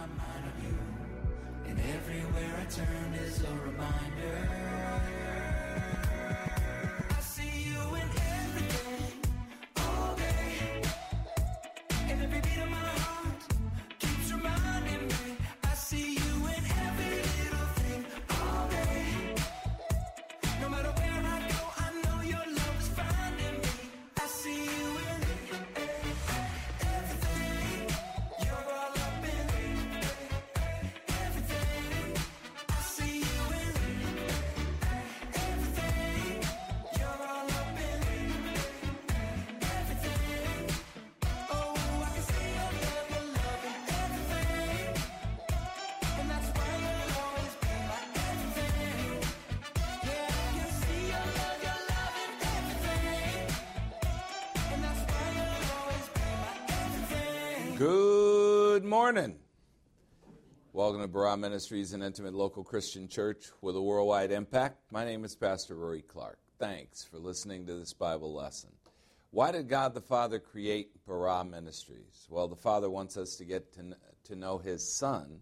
my mind on you. And everywhere I turn is a reminder. Good morning. Welcome to Barah Ministries, an intimate local Christian church with a worldwide impact. My name is Pastor Rory Clark. Thanks for listening to this Bible lesson. Why did God the Father create Barah Ministries? Well, the Father wants us to get to, to know His Son,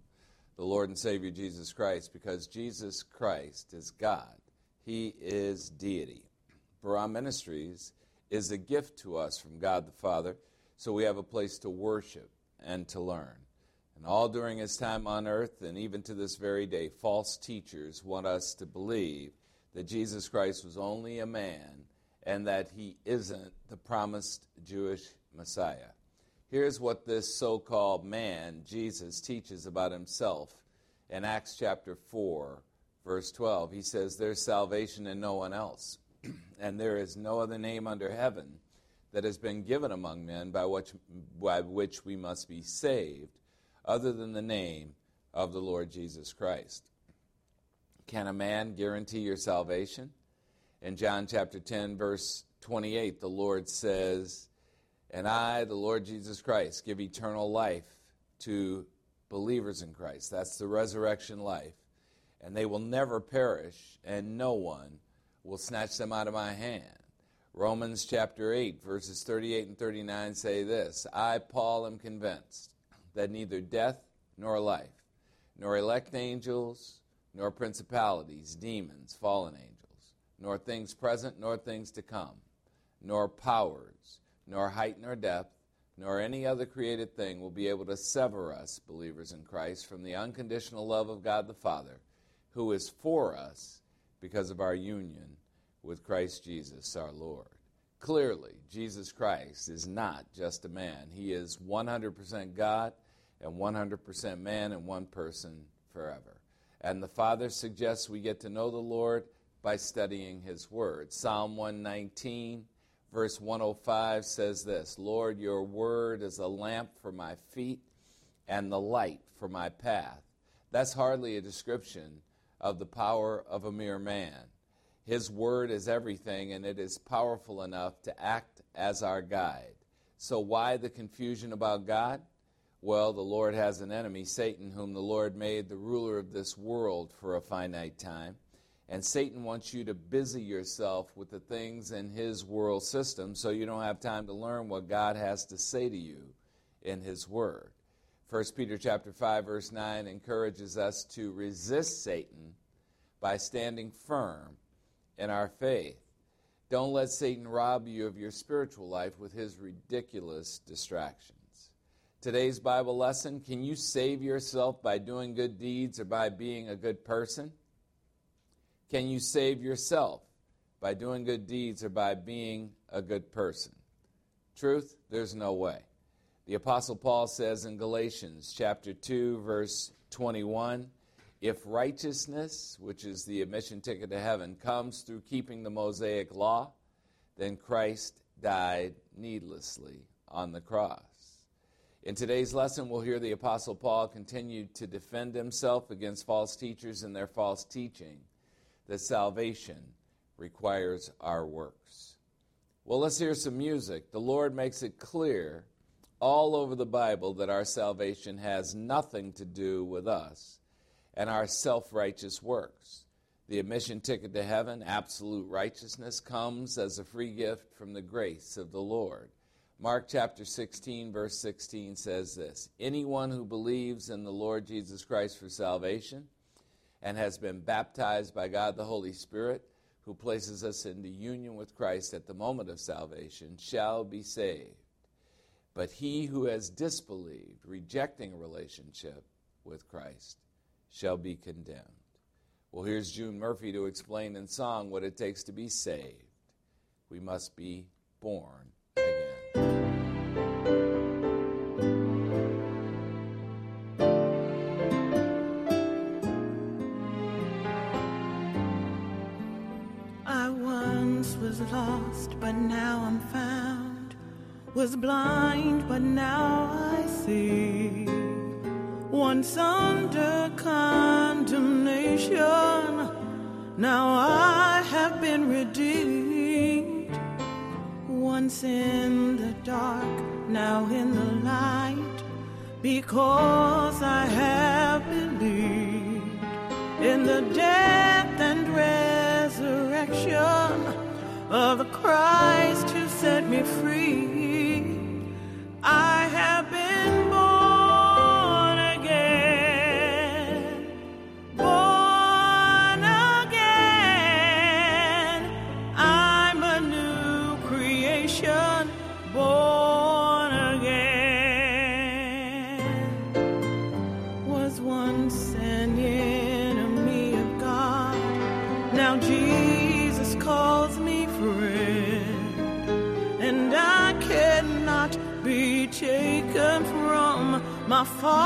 the Lord and Savior Jesus Christ, because Jesus Christ is God. He is deity. Barah Ministries is a gift to us from God the Father, so we have a place to worship and to learn. And all during his time on earth, and even to this very day, false teachers want us to believe that Jesus Christ was only a man and that he isn't the promised Jewish Messiah. Here's what this so called man, Jesus, teaches about himself in Acts chapter 4, verse 12. He says, There's salvation in no one else, and there is no other name under heaven that has been given among men by which, by which we must be saved, other than the name of the Lord Jesus Christ. Can a man guarantee your salvation? In John chapter 10, verse 28, the Lord says, And I, the Lord Jesus Christ, give eternal life to believers in Christ. That's the resurrection life. And they will never perish, and no one will snatch them out of my hand. Romans chapter 8, verses 38 and 39 say this I, Paul, am convinced that neither death nor life, nor elect angels, nor principalities, demons, fallen angels, nor things present, nor things to come, nor powers, nor height, nor depth, nor any other created thing will be able to sever us, believers in Christ, from the unconditional love of God the Father, who is for us because of our union with Christ Jesus our Lord. Clearly, Jesus Christ is not just a man. He is 100% God and 100% man and one person forever. And the Father suggests we get to know the Lord by studying His Word. Psalm 119, verse 105 says this Lord, your Word is a lamp for my feet and the light for my path. That's hardly a description of the power of a mere man. His word is everything, and it is powerful enough to act as our guide. So, why the confusion about God? Well, the Lord has an enemy, Satan, whom the Lord made the ruler of this world for a finite time. And Satan wants you to busy yourself with the things in his world system so you don't have time to learn what God has to say to you in his word. 1 Peter chapter 5 verse 9 encourages us to resist Satan by standing firm in our faith. Don't let Satan rob you of your spiritual life with his ridiculous distractions. Today's Bible lesson Can you save yourself by doing good deeds or by being a good person? Can you save yourself by doing good deeds or by being a good person? Truth, there's no way. The Apostle Paul says in Galatians chapter 2, verse 21 if righteousness, which is the admission ticket to heaven, comes through keeping the Mosaic law, then Christ died needlessly on the cross. In today's lesson, we'll hear the Apostle Paul continue to defend himself against false teachers and their false teaching that salvation requires our works. Well, let's hear some music. The Lord makes it clear all over the Bible that our salvation has nothing to do with us and our self righteous works. The admission ticket to heaven, absolute righteousness, comes as a free gift from the grace of the Lord. Mark chapter 16, verse 16 says this Anyone who believes in the Lord Jesus Christ for salvation and has been baptized by God the Holy Spirit, who places us into union with Christ at the moment of salvation, shall be saved. But he who has disbelieved, rejecting a relationship with Christ, shall be condemned. Well, here's June Murphy to explain in song what it takes to be saved. We must be born again. I once was lost, but now I'm found. Was blind, but now I see. Once under condemnation, now I have been redeemed. Once in the dark, now in the light, because I have believed in the death and resurrection of Christ who set me free.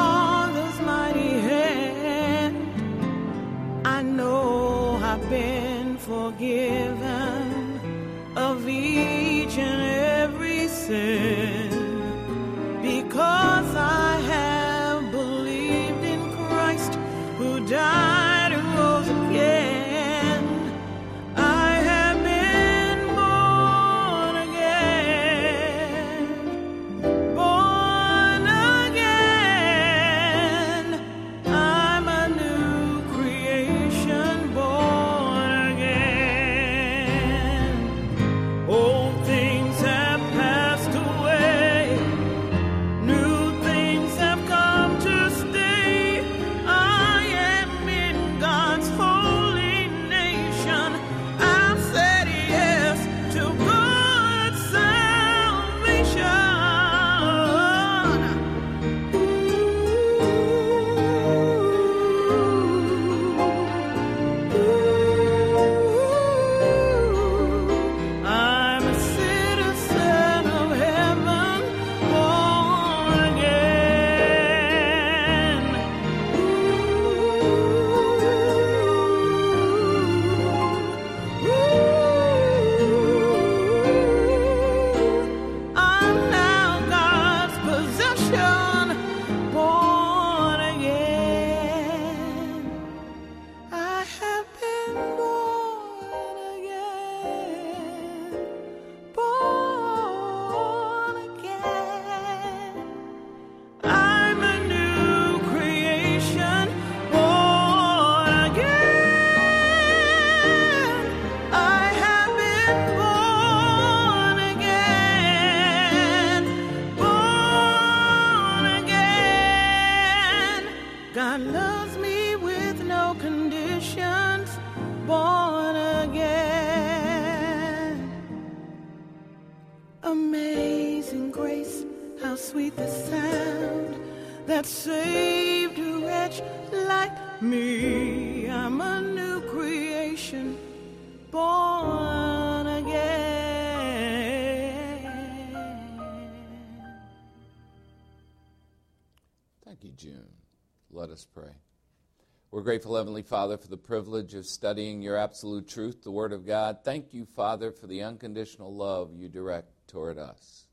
Father's mighty hand. I know I've been forgiven of each and every sin because Let us pray. We're grateful, Heavenly Father, for the privilege of studying your absolute truth, the Word of God. Thank you, Father, for the unconditional love you direct toward us.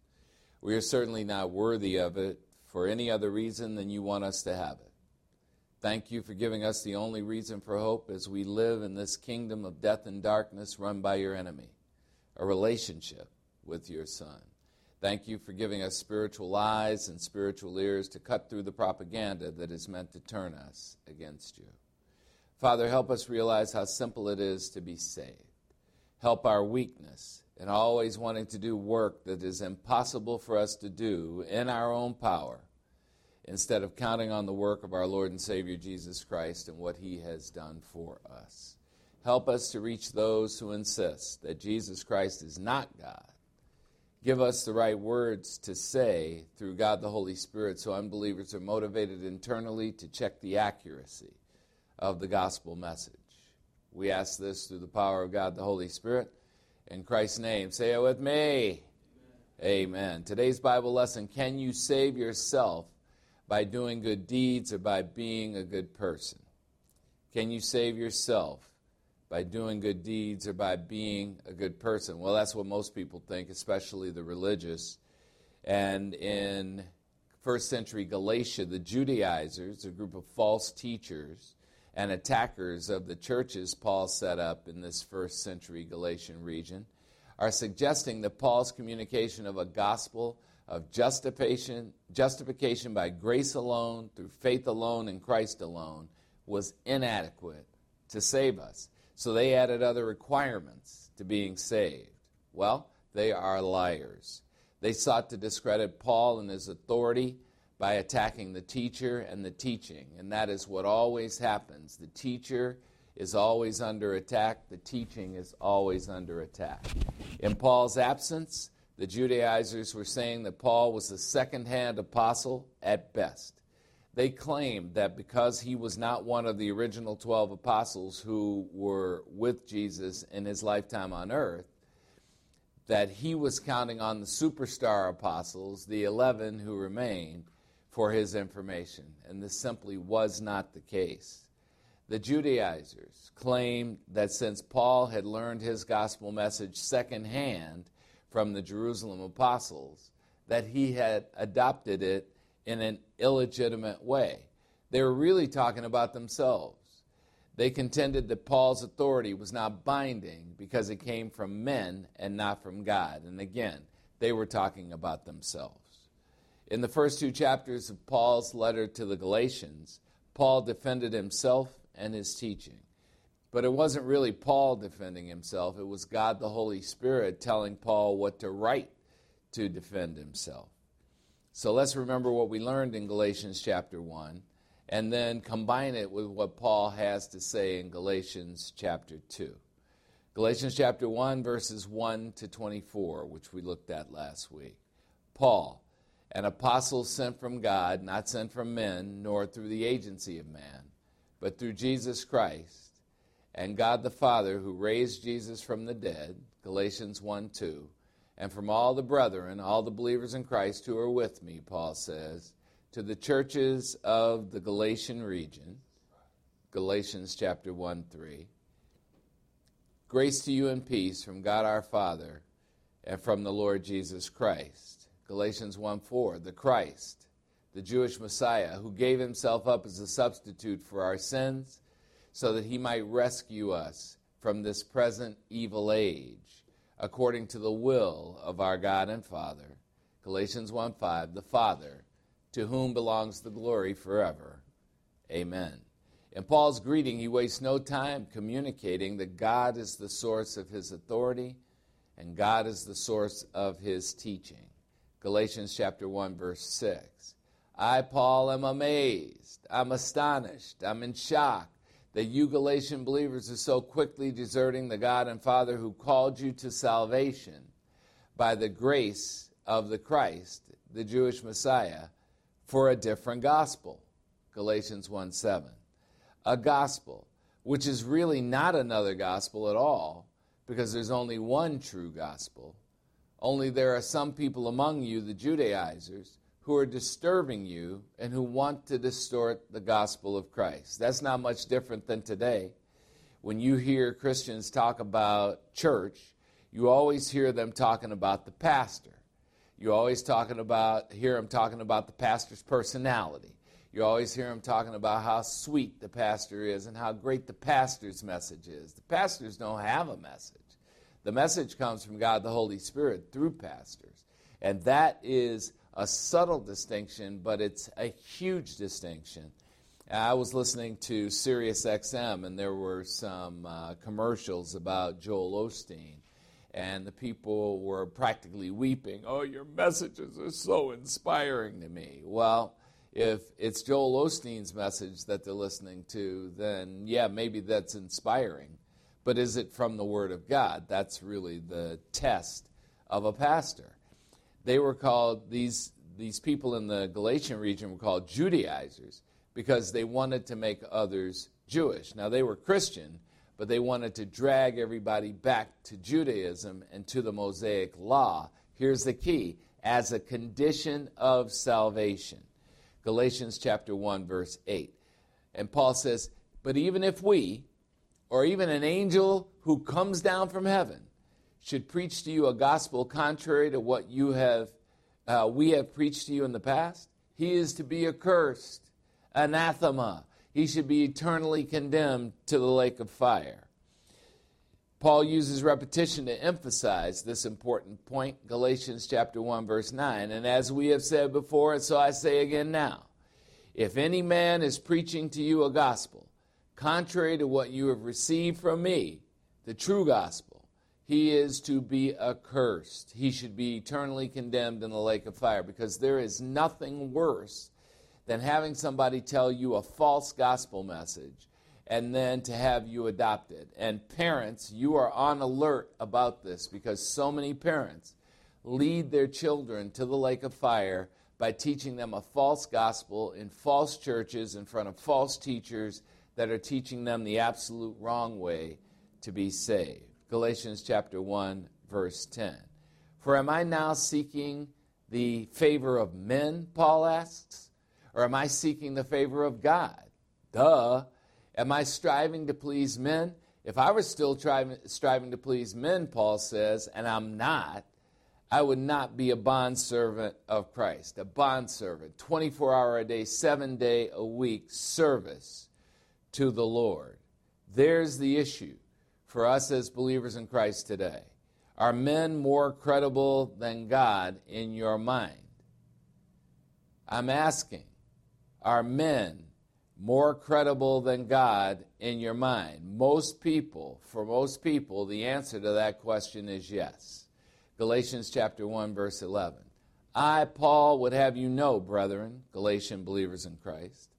We are certainly not worthy of it for any other reason than you want us to have it. Thank you for giving us the only reason for hope as we live in this kingdom of death and darkness run by your enemy, a relationship with your Son. Thank you for giving us spiritual eyes and spiritual ears to cut through the propaganda that is meant to turn us against you. Father, help us realize how simple it is to be saved. help our weakness and always wanting to do work that is impossible for us to do in our own power instead of counting on the work of our Lord and Savior Jesus Christ and what he has done for us. Help us to reach those who insist that Jesus Christ is not God. Give us the right words to say through God the Holy Spirit so unbelievers are motivated internally to check the accuracy of the gospel message. We ask this through the power of God the Holy Spirit. In Christ's name, say it with me. Amen. Amen. Today's Bible lesson Can you save yourself by doing good deeds or by being a good person? Can you save yourself by doing good deeds or by being a good person? Well, that's what most people think, especially the religious. And in first century Galatia, the Judaizers, a group of false teachers and attackers of the churches Paul set up in this first century Galatian region, are suggesting that Paul's communication of a gospel of justification, justification by grace alone, through faith alone, in Christ alone, was inadequate to save us. So they added other requirements to being saved. Well, they are liars. They sought to discredit Paul and his authority by attacking the teacher and the teaching. And that is what always happens. The teacher is always under attack, the teaching is always under attack. In Paul's absence, the Judaizers were saying that Paul was a second hand apostle at best. They claimed that because he was not one of the original 12 apostles who were with Jesus in his lifetime on earth, that he was counting on the superstar apostles, the 11 who remained, for his information. And this simply was not the case. The Judaizers claimed that since Paul had learned his gospel message secondhand from the Jerusalem apostles, that he had adopted it in an illegitimate way. They were really talking about themselves. They contended that Paul's authority was not binding because it came from men and not from God. And again, they were talking about themselves. In the first two chapters of Paul's letter to the Galatians, Paul defended himself and his teaching. But it wasn't really Paul defending himself, it was God the Holy Spirit telling Paul what to write to defend himself. So let's remember what we learned in Galatians chapter 1 and then combine it with what Paul has to say in Galatians chapter 2. Galatians chapter 1, verses 1 to 24, which we looked at last week. Paul, an apostle sent from God, not sent from men, nor through the agency of man, but through Jesus Christ, and God the Father, who raised Jesus from the dead, Galatians 1 2 and from all the brethren, all the believers in Christ who are with me, Paul says, to the churches of the Galatian region, Galatians chapter 1 3. Grace to you and peace from God our Father and from the Lord Jesus Christ. Galatians 1 4. The Christ, the Jewish Messiah, who gave himself up as a substitute for our sins so that he might rescue us from this present evil age according to the will of our God and Father. Galatians 1 5, the Father, to whom belongs the glory forever. Amen. In Paul's greeting, he wastes no time communicating that God is the source of his authority and God is the source of his teaching. Galatians chapter 1 verse 6. I Paul am amazed, I'm astonished, I'm in shock that you Galatian believers are so quickly deserting the God and Father who called you to salvation by the grace of the Christ, the Jewish Messiah, for a different gospel. Galatians 1 7. A gospel, which is really not another gospel at all, because there's only one true gospel. Only there are some people among you, the Judaizers, who are disturbing you and who want to distort the gospel of Christ. That's not much different than today. When you hear Christians talk about church, you always hear them talking about the pastor. You always talking about hear them talking about the pastor's personality. You always hear them talking about how sweet the pastor is and how great the pastor's message is. The pastors don't have a message. The message comes from God the Holy Spirit through pastors. And that is a subtle distinction, but it's a huge distinction. I was listening to Sirius XM, and there were some uh, commercials about Joel Osteen, and the people were practically weeping. Oh, your messages are so inspiring to me. Well, if it's Joel Osteen's message that they're listening to, then yeah, maybe that's inspiring. But is it from the Word of God? That's really the test of a pastor. They were called, these, these people in the Galatian region were called Judaizers because they wanted to make others Jewish. Now, they were Christian, but they wanted to drag everybody back to Judaism and to the Mosaic law. Here's the key as a condition of salvation. Galatians chapter 1, verse 8. And Paul says, But even if we, or even an angel who comes down from heaven, should preach to you a gospel contrary to what you have, uh, we have preached to you in the past, he is to be accursed, anathema. He should be eternally condemned to the lake of fire. Paul uses repetition to emphasize this important point, Galatians chapter 1 verse 9, and as we have said before, and so I say again now, if any man is preaching to you a gospel contrary to what you have received from me, the true gospel, he is to be accursed. He should be eternally condemned in the lake of fire because there is nothing worse than having somebody tell you a false gospel message and then to have you adopted. And parents, you are on alert about this because so many parents lead their children to the lake of fire by teaching them a false gospel in false churches in front of false teachers that are teaching them the absolute wrong way to be saved. Galatians chapter 1 verse 10. For am I now seeking the favor of men, Paul asks, or am I seeking the favor of God? Duh. Am I striving to please men? If I were still striving, to please men, Paul says, and I'm not, I would not be a bondservant of Christ. A bondservant, 24 hour a day, seven day a week service to the Lord. There's the issue for us as believers in Christ today. Are men more credible than God in your mind? I'm asking, are men more credible than God in your mind? Most people, for most people, the answer to that question is yes. Galatians chapter 1 verse 11. I Paul would have you know, brethren, Galatian believers in Christ,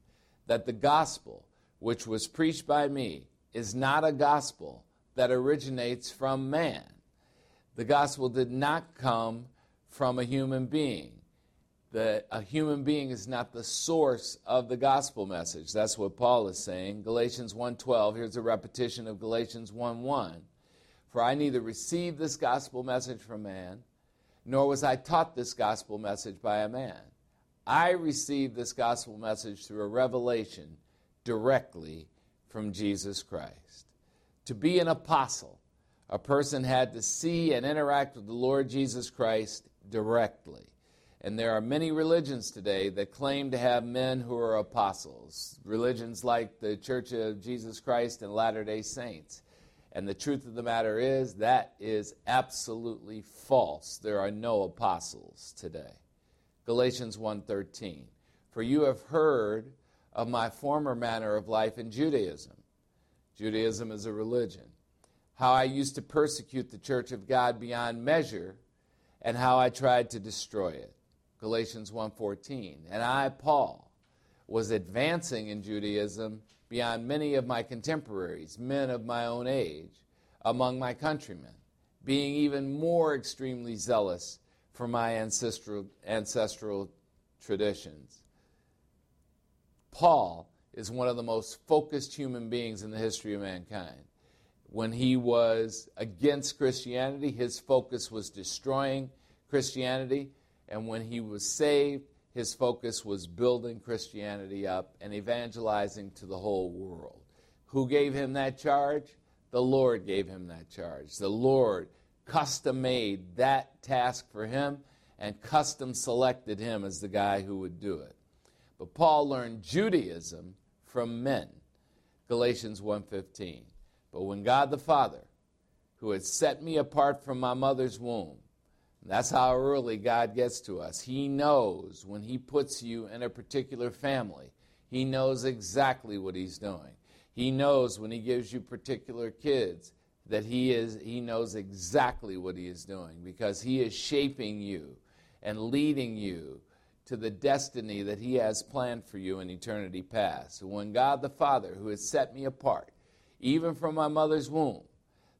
that the gospel which was preached by me is not a gospel that originates from man. The gospel did not come from a human being that a human being is not the source of the gospel message. That's what Paul is saying. Galatians 1:12, here's a repetition of Galatians 1:1. For I neither received this gospel message from man, nor was I taught this gospel message by a man. I received this gospel message through a revelation directly from Jesus Christ. To be an apostle, a person had to see and interact with the Lord Jesus Christ directly. And there are many religions today that claim to have men who are apostles. Religions like the Church of Jesus Christ and Latter day Saints. And the truth of the matter is, that is absolutely false. There are no apostles today. Galatians 1:13. For you have heard of my former manner of life in Judaism. Judaism as a religion. How I used to persecute the church of God beyond measure and how I tried to destroy it. Galatians 1:14. And I, Paul, was advancing in Judaism beyond many of my contemporaries, men of my own age, among my countrymen, being even more extremely zealous for my ancestral, ancestral traditions. Paul is one of the most focused human beings in the history of mankind. When he was against Christianity, his focus was destroying Christianity and when he was saved, his focus was building Christianity up and evangelizing to the whole world. Who gave him that charge? The Lord gave him that charge. The Lord custom made that task for him and custom selected him as the guy who would do it. But Paul learned Judaism from men. Galatians 1:15. But when God the Father, who had set me apart from my mother's womb, that's how early God gets to us. He knows when He puts you in a particular family, He knows exactly what He's doing. He knows when He gives you particular kids that He, is, he knows exactly what He is doing because He is shaping you and leading you to the destiny that He has planned for you in eternity past. when God the Father, who has set me apart, even from my mother's womb,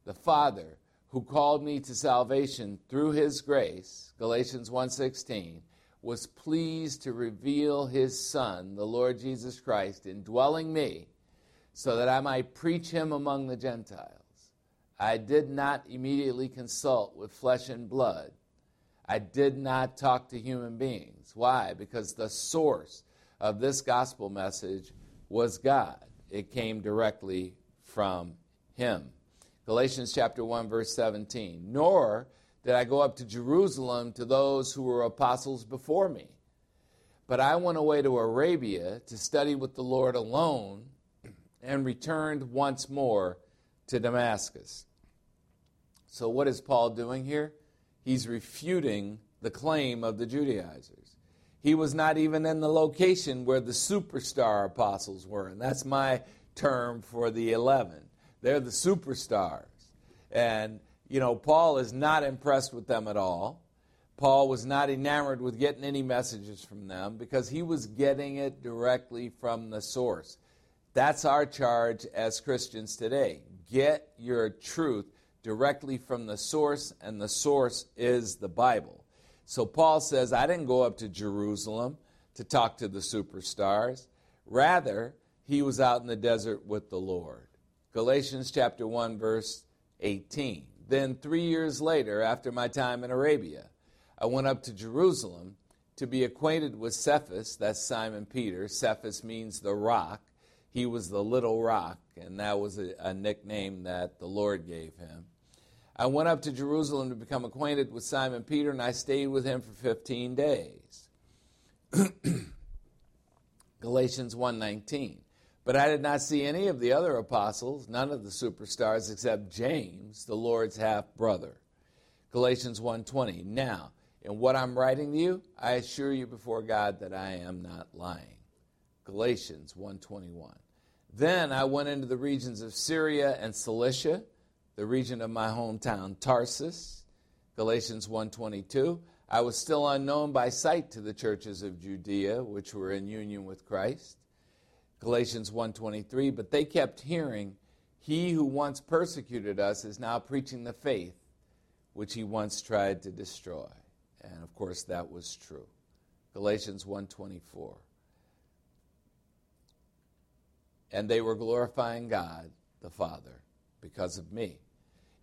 the Father who called me to salvation through His grace, Galatians 1:16, was pleased to reveal His Son, the Lord Jesus Christ, indwelling me, so that I might preach Him among the Gentiles. I did not immediately consult with flesh and blood I did not talk to human beings. Why? Because the source of this gospel message was God. It came directly from Him. Galatians chapter 1 verse 17. Nor did I go up to Jerusalem to those who were apostles before me. But I went away to Arabia to study with the Lord alone and returned once more to Damascus. So, what is Paul doing here? He's refuting the claim of the Judaizers. He was not even in the location where the superstar apostles were, and that's my term for the 11. They're the superstars. And, you know, Paul is not impressed with them at all. Paul was not enamored with getting any messages from them because he was getting it directly from the source. That's our charge as Christians today. Get your truth directly from the source, and the source is the Bible. So Paul says, I didn't go up to Jerusalem to talk to the superstars. Rather, he was out in the desert with the Lord. Galatians chapter 1, verse 18. Then, three years later, after my time in Arabia, I went up to Jerusalem to be acquainted with Cephas, that's Simon Peter. Cephas means the rock. He was the little rock, and that was a, a nickname that the Lord gave him. I went up to Jerusalem to become acquainted with Simon Peter, and I stayed with him for 15 days. Galatians 1:19. But I did not see any of the other apostles, none of the superstars except James, the Lord's half brother. Galatians 1:20. Now, in what I'm writing to you, I assure you before God that I am not lying. Galatians 1:21. Then I went into the regions of Syria and Cilicia the region of my hometown, Tarsus. Galatians 1:22. I was still unknown by sight to the churches of Judea, which were in union with Christ. Galatians 1:23, but they kept hearing, he who once persecuted us is now preaching the faith which he once tried to destroy. And of course that was true. Galatians 1:24. And they were glorifying God the Father because of me.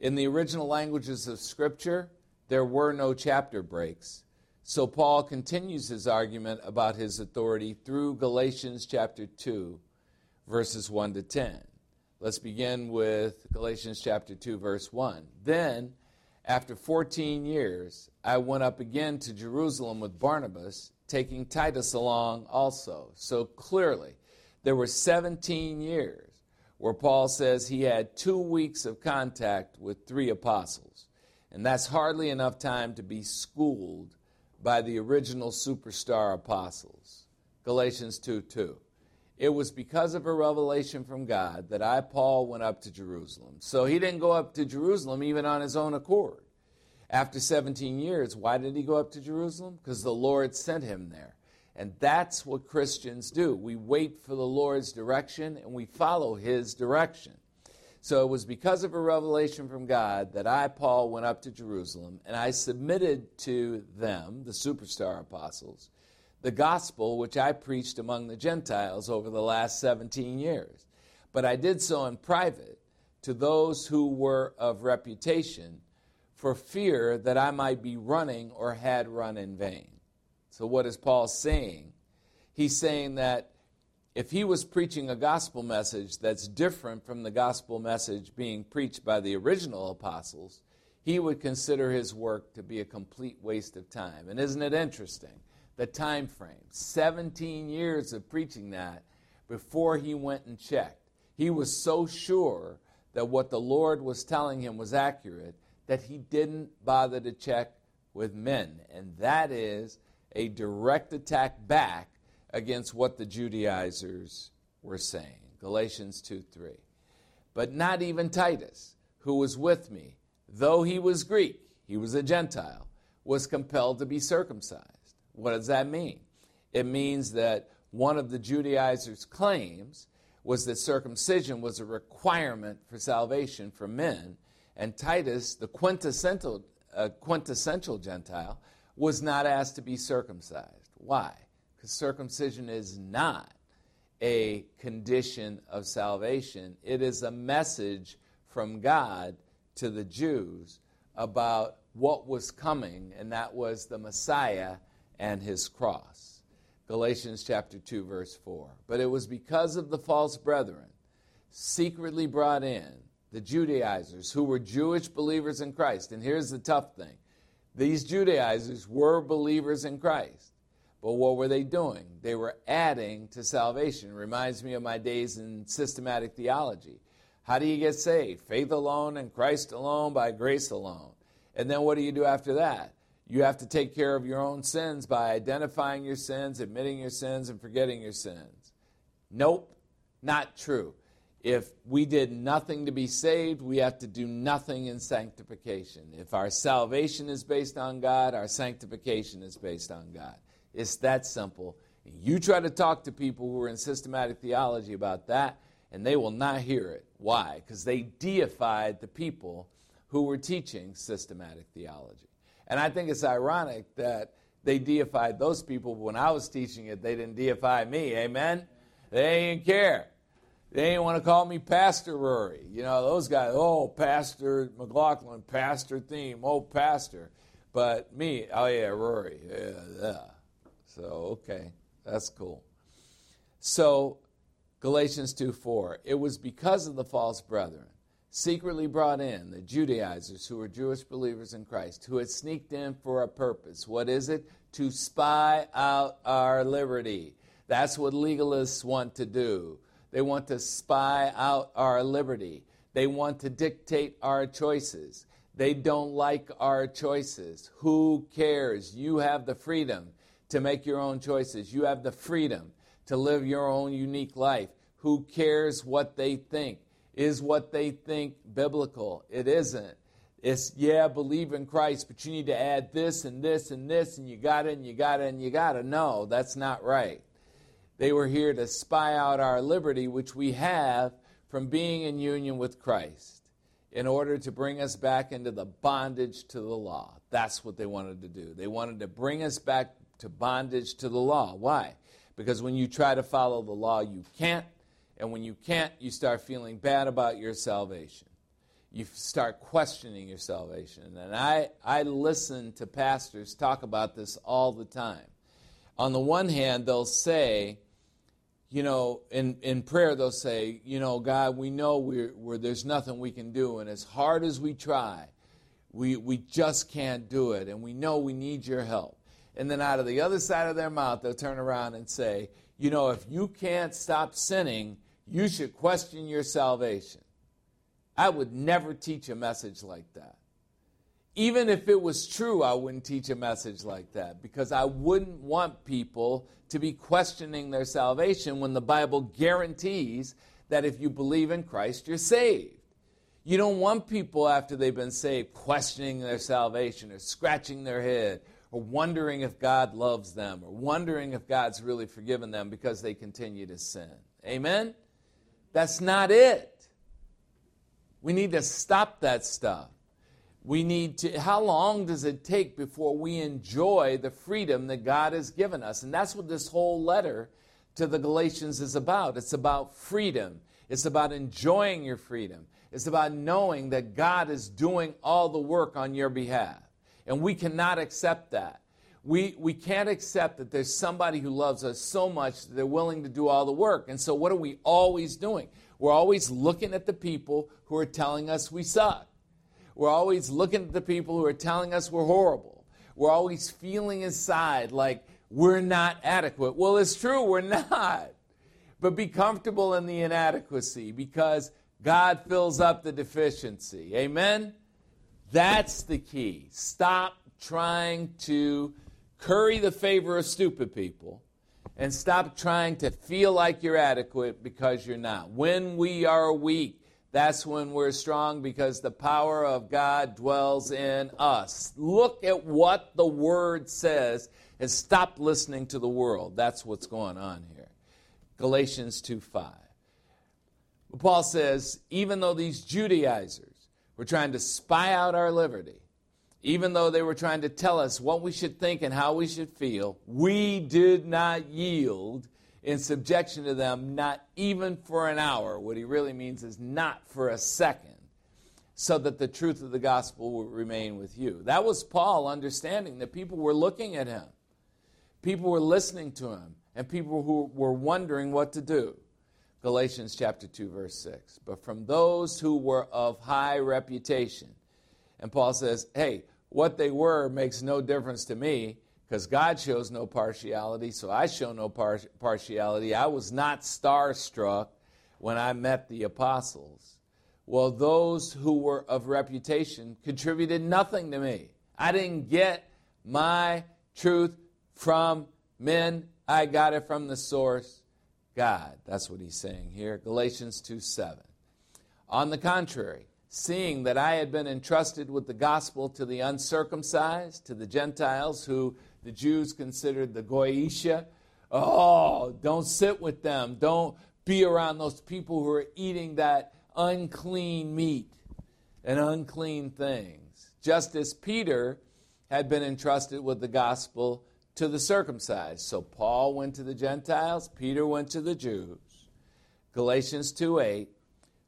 In the original languages of Scripture, there were no chapter breaks. So Paul continues his argument about his authority through Galatians chapter 2, verses 1 to 10. Let's begin with Galatians chapter 2, verse 1. Then, after 14 years, I went up again to Jerusalem with Barnabas, taking Titus along also. So clearly, there were 17 years where Paul says he had two weeks of contact with three apostles. And that's hardly enough time to be schooled by the original superstar apostles. Galatians 2 2. It was because of a revelation from God that I, Paul, went up to Jerusalem. So he didn't go up to Jerusalem even on his own accord. After 17 years, why did he go up to Jerusalem? Because the Lord sent him there. And that's what Christians do. We wait for the Lord's direction and we follow his direction. So it was because of a revelation from God that I, Paul, went up to Jerusalem and I submitted to them, the superstar apostles, the gospel which I preached among the Gentiles over the last 17 years. But I did so in private to those who were of reputation for fear that I might be running or had run in vain. So, what is Paul saying? He's saying that if he was preaching a gospel message that's different from the gospel message being preached by the original apostles, he would consider his work to be a complete waste of time. And isn't it interesting? The time frame 17 years of preaching that before he went and checked. He was so sure that what the Lord was telling him was accurate that he didn't bother to check with men. And that is a direct attack back against what the Judaizers were saying. Galatians 2 3. But not even Titus, who was with me, though he was Greek, he was a Gentile, was compelled to be circumcised. What does that mean? It means that one of the Judaizers' claims was that circumcision was a requirement for salvation for men, and Titus, the quintessential, uh, quintessential Gentile, was not asked to be circumcised. Why? Because circumcision is not a condition of salvation, it is a message from God to the Jews about what was coming, and that was the Messiah and his cross. Galatians chapter 2, verse 4. But it was because of the false brethren, secretly brought in, the Judaizers, who were Jewish believers in Christ. And here's the tough thing these Judaizers were believers in Christ. But what were they doing? They were adding to salvation. Reminds me of my days in systematic theology. How do you get saved? Faith alone and Christ alone by grace alone. And then what do you do after that? You have to take care of your own sins by identifying your sins, admitting your sins, and forgetting your sins. Nope, not true. If we did nothing to be saved, we have to do nothing in sanctification. If our salvation is based on God, our sanctification is based on God. It's that simple. You try to talk to people who are in systematic theology about that, and they will not hear it. Why? Because they deified the people who were teaching systematic theology. And I think it's ironic that they deified those people. When I was teaching it, they didn't deify me. Amen? They didn't care. They didn't want to call me Pastor Rory. You know, those guys, oh, Pastor McLaughlin, Pastor Thieme, oh, Pastor. But me, oh, yeah, Rory. Yeah, yeah. So, okay, that's cool. So, Galatians 2 4, it was because of the false brethren, secretly brought in, the Judaizers who were Jewish believers in Christ, who had sneaked in for a purpose. What is it? To spy out our liberty. That's what legalists want to do. They want to spy out our liberty. They want to dictate our choices. They don't like our choices. Who cares? You have the freedom to make your own choices. You have the freedom to live your own unique life. Who cares what they think? Is what they think biblical? It isn't. It's, yeah, believe in Christ, but you need to add this and this and this, and you got it, and you got it, and you got it. No, that's not right. They were here to spy out our liberty, which we have from being in union with Christ, in order to bring us back into the bondage to the law. That's what they wanted to do. They wanted to bring us back to bondage to the law. Why? Because when you try to follow the law, you can't. And when you can't, you start feeling bad about your salvation. You start questioning your salvation. And I, I listen to pastors talk about this all the time. On the one hand, they'll say, you know, in, in prayer, they'll say, you know, God, we know we're, we're, there's nothing we can do. And as hard as we try, we, we just can't do it. And we know we need your help and then out of the other side of their mouth, they'll turn around and say, You know, if you can't stop sinning, you should question your salvation. I would never teach a message like that. Even if it was true, I wouldn't teach a message like that because I wouldn't want people to be questioning their salvation when the Bible guarantees that if you believe in Christ, you're saved. You don't want people after they've been saved questioning their salvation or scratching their head or wondering if God loves them or wondering if God's really forgiven them because they continue to sin. Amen? That's not it. We need to stop that stuff. We need to, how long does it take before we enjoy the freedom that God has given us? And that's what this whole letter to the Galatians is about. It's about freedom, it's about enjoying your freedom, it's about knowing that God is doing all the work on your behalf. And we cannot accept that. We, we can't accept that there's somebody who loves us so much that they're willing to do all the work. And so, what are we always doing? We're always looking at the people who are telling us we suck. We're always looking at the people who are telling us we're horrible. We're always feeling inside like we're not adequate. Well, it's true, we're not. But be comfortable in the inadequacy because God fills up the deficiency. Amen? That's the key. Stop trying to curry the favor of stupid people and stop trying to feel like you're adequate because you're not. When we are weak, that's when we're strong because the power of God dwells in us. Look at what the Word says and stop listening to the world. That's what's going on here. Galatians 2 5. Paul says, even though these Judaizers were trying to spy out our liberty, even though they were trying to tell us what we should think and how we should feel, we did not yield in subjection to them, not even for an hour. What he really means is not for a second, so that the truth of the gospel will remain with you. That was Paul understanding that people were looking at him, people were listening to him, and people who were wondering what to do. Galatians chapter 2, verse 6. But from those who were of high reputation, and Paul says, hey, what they were makes no difference to me because God shows no partiality, so I show no par- partiality. I was not starstruck when I met the apostles. Well, those who were of reputation contributed nothing to me. I didn't get my truth from men, I got it from the source, God. That's what he's saying here. Galatians 2 7. On the contrary, seeing that I had been entrusted with the gospel to the uncircumcised, to the Gentiles who the Jews considered the Goyisha. Oh, don't sit with them. Don't be around those people who are eating that unclean meat and unclean things. Just as Peter had been entrusted with the gospel to the circumcised. So Paul went to the Gentiles, Peter went to the Jews. Galatians 2 8.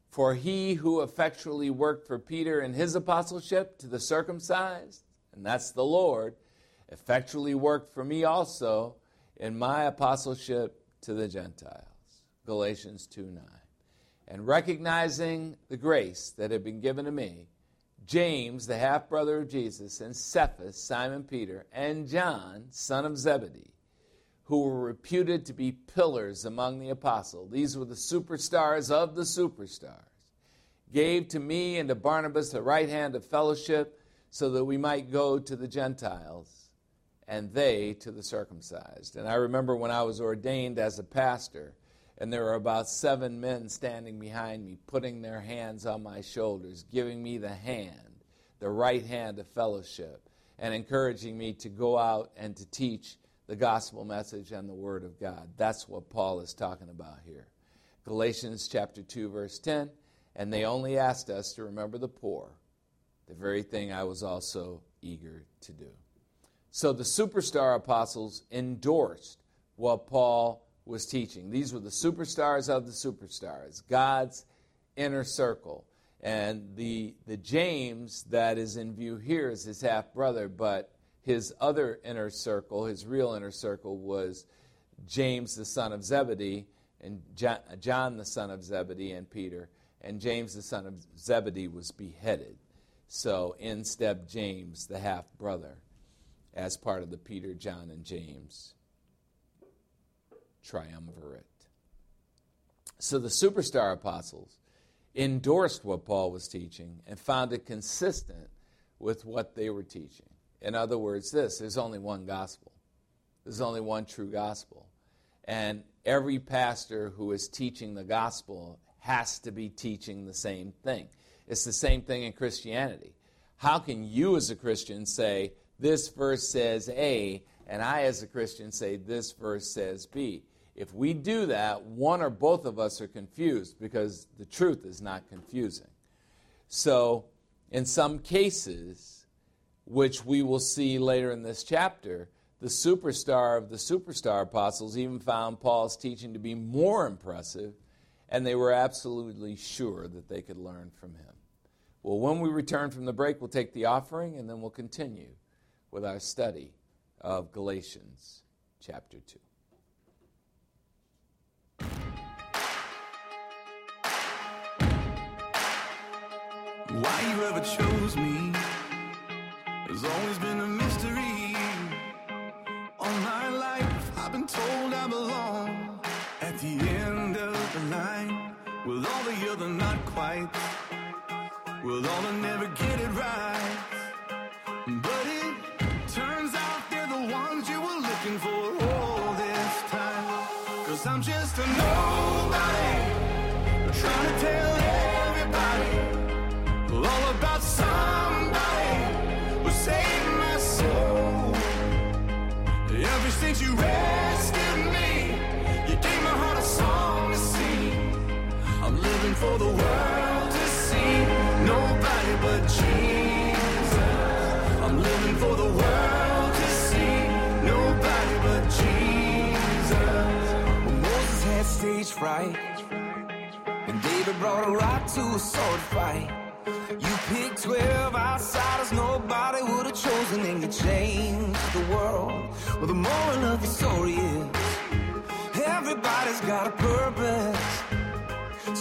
For he who effectually worked for Peter in his apostleship to the circumcised, and that's the Lord, effectually worked for me also in my apostleship to the Gentiles. Galatians 2 9. And recognizing the grace that had been given to me, James, the half brother of Jesus, and Cephas, Simon Peter, and John, son of Zebedee, who were reputed to be pillars among the apostles. These were the superstars of the superstars. Gave to me and to Barnabas the right hand of fellowship so that we might go to the Gentiles and they to the circumcised. And I remember when I was ordained as a pastor, and there were about seven men standing behind me, putting their hands on my shoulders, giving me the hand, the right hand of fellowship, and encouraging me to go out and to teach the gospel message and the word of God. That's what Paul is talking about here. Galatians chapter 2 verse 10, and they only asked us to remember the poor, the very thing I was also eager to do. So the superstar apostles endorsed what Paul was teaching. These were the superstars of the superstars, God's inner circle. And the, the James that is in view here is his half brother, but his other inner circle, his real inner circle, was James the son of Zebedee, and John the son of Zebedee, and Peter. And James the son of Zebedee was beheaded. So in stepped James, the half brother, as part of the Peter, John, and James triumvirate. So the superstar apostles endorsed what Paul was teaching and found it consistent with what they were teaching. In other words, this there's only one gospel, there's only one true gospel. And every pastor who is teaching the gospel has to be teaching the same thing. It's the same thing in Christianity. How can you, as a Christian, say, this verse says A, and I, as a Christian, say this verse says B? If we do that, one or both of us are confused because the truth is not confusing. So, in some cases, which we will see later in this chapter, the superstar of the superstar apostles even found Paul's teaching to be more impressive, and they were absolutely sure that they could learn from him. Well, when we return from the break, we'll take the offering and then we'll continue with our study of Galatians chapter 2. Why you ever chose me? has always been a mystery. All my life, I've been told I belong at the end of the line with all the other not quite, with all the never get it right. For the world to see nobody but Jesus. I'm living for the world fright, and David brought a rock to a sword fight. You picked 12 outsiders nobody would have chosen, and you changed the world. Well, the moral of the story is everybody's got a purpose.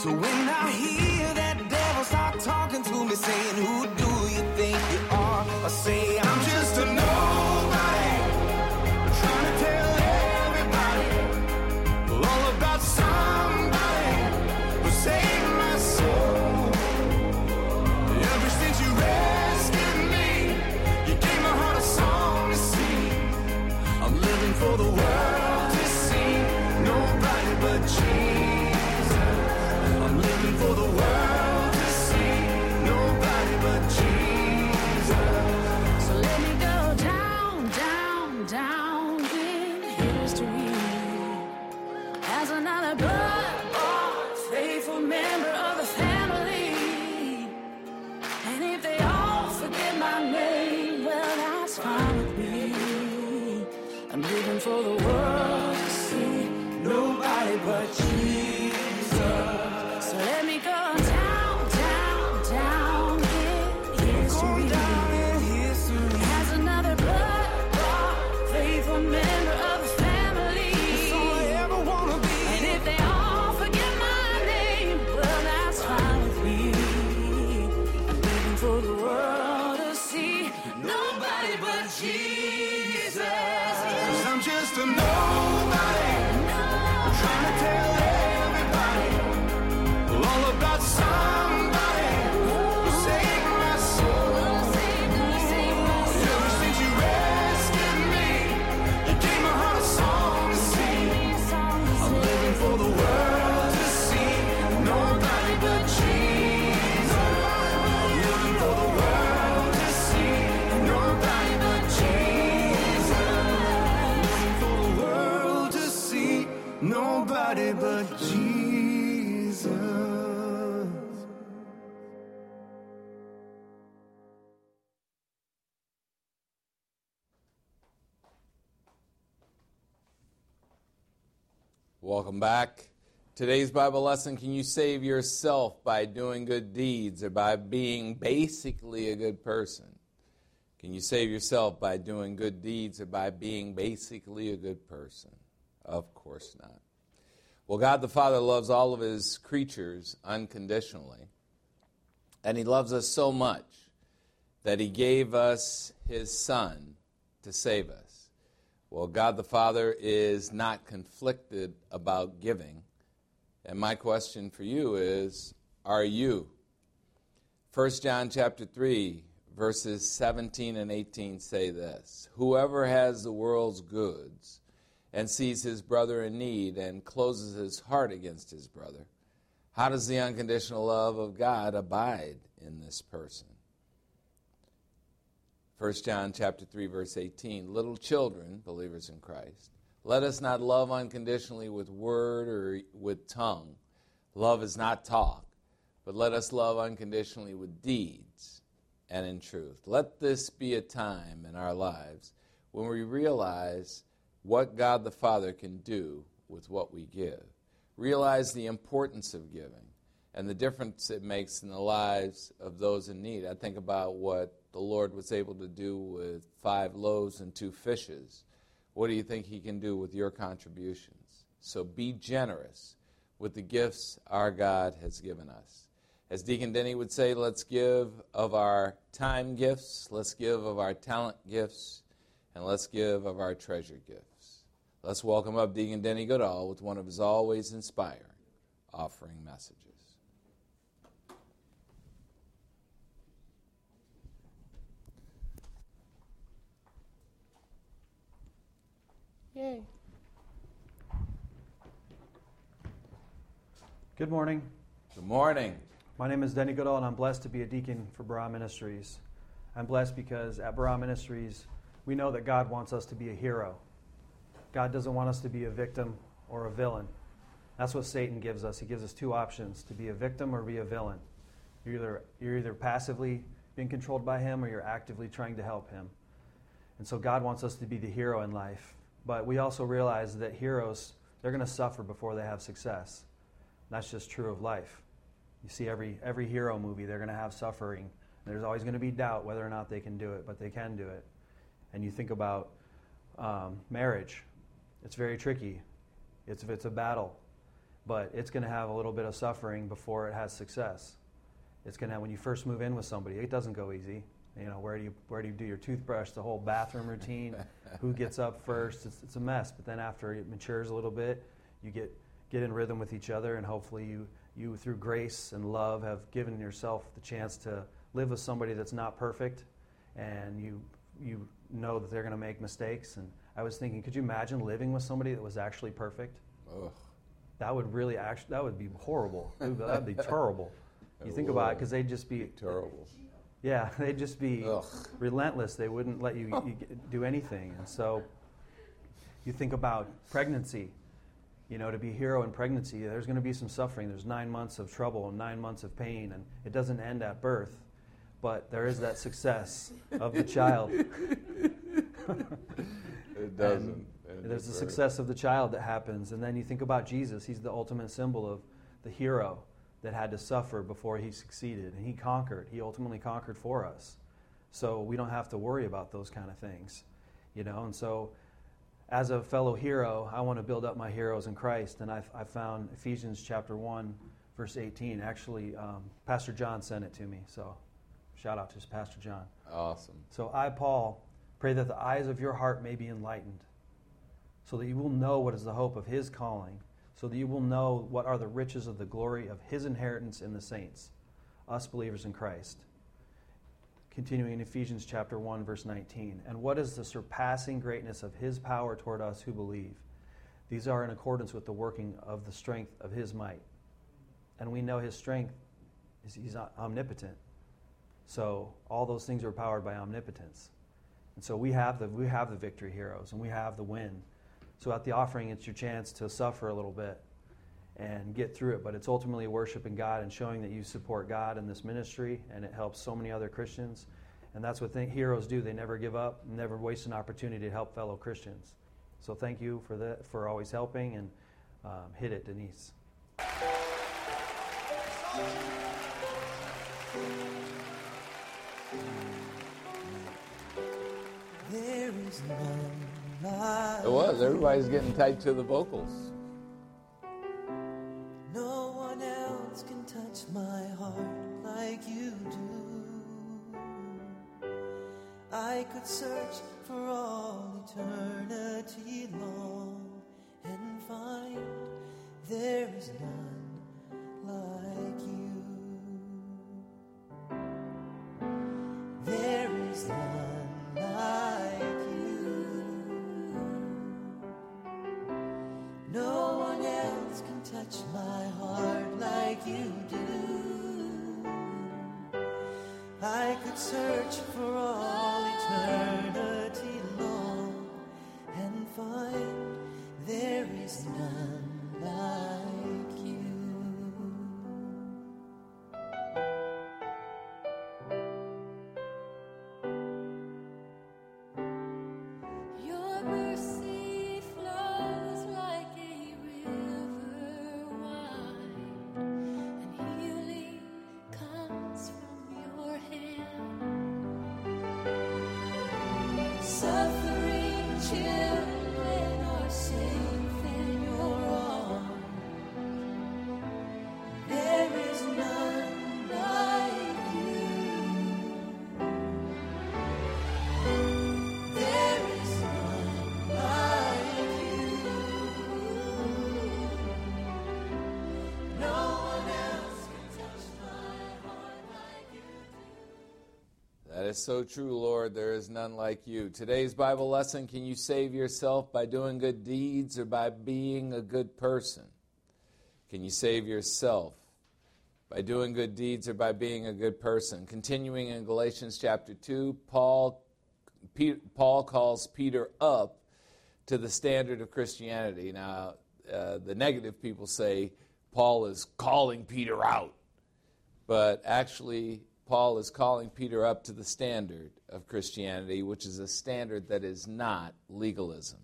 So when I hear that devil start talking to me, saying, Who do you think you are? I say, I'm just a nobody. Back. Today's Bible lesson Can you save yourself by doing good deeds or by being basically a good person? Can you save yourself by doing good deeds or by being basically a good person? Of course not. Well, God the Father loves all of his creatures unconditionally. And he loves us so much that he gave us his Son to save us. Well, God the Father is not conflicted about giving. And my question for you is are you? 1 John chapter 3 verses 17 and 18 say this. Whoever has the world's goods and sees his brother in need and closes his heart against his brother, how does the unconditional love of God abide in this person? 1 John chapter 3 verse 18 little children believers in Christ let us not love unconditionally with word or with tongue. Love is not talk but let us love unconditionally with deeds and in truth. Let this be a time in our lives when we realize what God the Father can do with what we give. Realize the importance of giving and the difference it makes in the lives of those in need. I think about what the Lord was able to do with five loaves and two fishes. What do you think He can do with your contributions? So be generous with the gifts our God has given us. As Deacon Denny would say, let's give of our time gifts, let's give of our talent gifts, and let's give of our treasure gifts. Let's welcome up Deacon Denny Goodall with one of his always inspiring offering messages. Yay. Good morning. Good morning. My name is Denny Goodall, and I'm blessed to be a deacon for Barah Ministries. I'm blessed because at Barah Ministries, we know that God wants us to be a hero. God doesn't want us to be a victim or a villain. That's what Satan gives us. He gives us two options to be a victim or be a villain. You're either, you're either passively being controlled by him or you're actively trying to help him. And so God wants us to be the hero in life. But we also realize that heroes, they're going to suffer before they have success. That's just true of life. You see every, every hero movie, they're going to have suffering. There's always going to be doubt whether or not they can do it, but they can do it. And you think about um, marriage, it's very tricky. It's, it's a battle, but it's going to have a little bit of suffering before it has success. It's going to, when you first move in with somebody, it doesn't go easy. You know, where do you, where do you do your toothbrush, the whole bathroom routine, who gets up first? It's, it's a mess. But then after it matures a little bit, you get, get in rhythm with each other, and hopefully you, you, through grace and love, have given yourself the chance to live with somebody that's not perfect, and you, you know that they're going to make mistakes. And I was thinking, could you imagine living with somebody that was actually perfect? Ugh. That would really actually that would be horrible. That would be terrible. You think about it because they'd just be Terrible. Yeah, they'd just be Ugh. relentless. They wouldn't let you, you do anything. And so you think about pregnancy. You know, to be a hero in pregnancy, there's going to be some suffering. There's nine months of trouble and nine months of pain, and it doesn't end at birth. But there is that success of the child. It doesn't. There's the success of the child that happens. And then you think about Jesus. He's the ultimate symbol of the hero that had to suffer before he succeeded. And he conquered. He ultimately conquered for us. So we don't have to worry about those kind of things. You know, and so as a fellow hero, I want to build up my heroes in Christ. And I, I found Ephesians chapter 1, verse 18. Actually, um, Pastor John sent it to me. So shout out to Pastor John. Awesome. So I, Paul, pray that the eyes of your heart may be enlightened, so that you will know what is the hope of his calling, so that you will know what are the riches of the glory of his inheritance in the saints, us believers in Christ. Continuing in Ephesians chapter 1 verse 19, and what is the surpassing greatness of his power toward us who believe? These are in accordance with the working of the strength of his might. And we know his strength is he's omnipotent. So all those things are powered by omnipotence. And so we have the we have the victory heroes and we have the win. So at the offering it's your chance to suffer a little bit and get through it, but it's ultimately worshiping God and showing that you support God in this ministry and it helps so many other Christians. And that's what th- heroes do. They never give up, never waste an opportunity to help fellow Christians. So thank you for that for always helping and um, hit it, Denise. There is none It was. Everybody's getting tight to the vocals. No one else can touch my heart like you do. I could search for all eternity long and find there is none could search for all eternity long and find is so true, Lord. There is none like you. Today's Bible lesson Can you save yourself by doing good deeds or by being a good person? Can you save yourself by doing good deeds or by being a good person? Continuing in Galatians chapter 2, Paul, Paul calls Peter up to the standard of Christianity. Now, uh, the negative people say Paul is calling Peter out, but actually, Paul is calling Peter up to the standard of Christianity, which is a standard that is not legalism.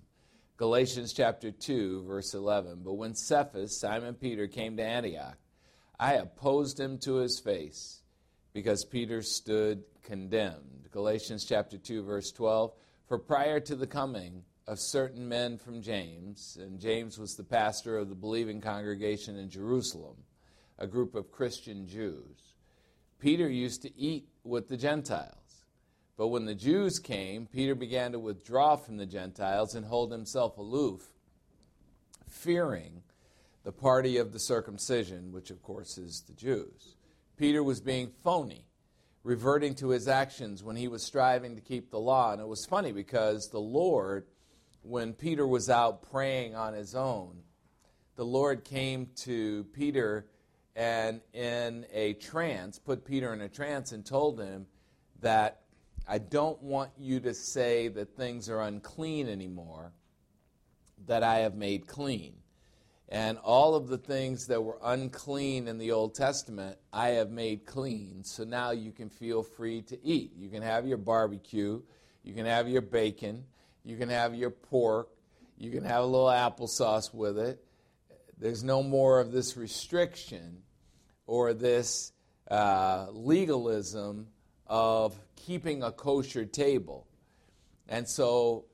Galatians chapter 2, verse 11. But when Cephas, Simon Peter, came to Antioch, I opposed him to his face because Peter stood condemned. Galatians chapter 2, verse 12. For prior to the coming of certain men from James, and James was the pastor of the believing congregation in Jerusalem, a group of Christian Jews, Peter used to eat with the Gentiles. But when the Jews came, Peter began to withdraw from the Gentiles and hold himself aloof, fearing the party of the circumcision, which of course is the Jews. Peter was being phony, reverting to his actions when he was striving to keep the law. And it was funny because the Lord, when Peter was out praying on his own, the Lord came to Peter and in a trance, put Peter in a trance and told him that I don't want you to say that things are unclean anymore, that I have made clean. And all of the things that were unclean in the Old Testament, I have made clean. So now you can feel free to eat. You can have your barbecue, you can have your bacon, you can have your pork, you can have a little applesauce with it. There's no more of this restriction or this uh, legalism of keeping a kosher table. And so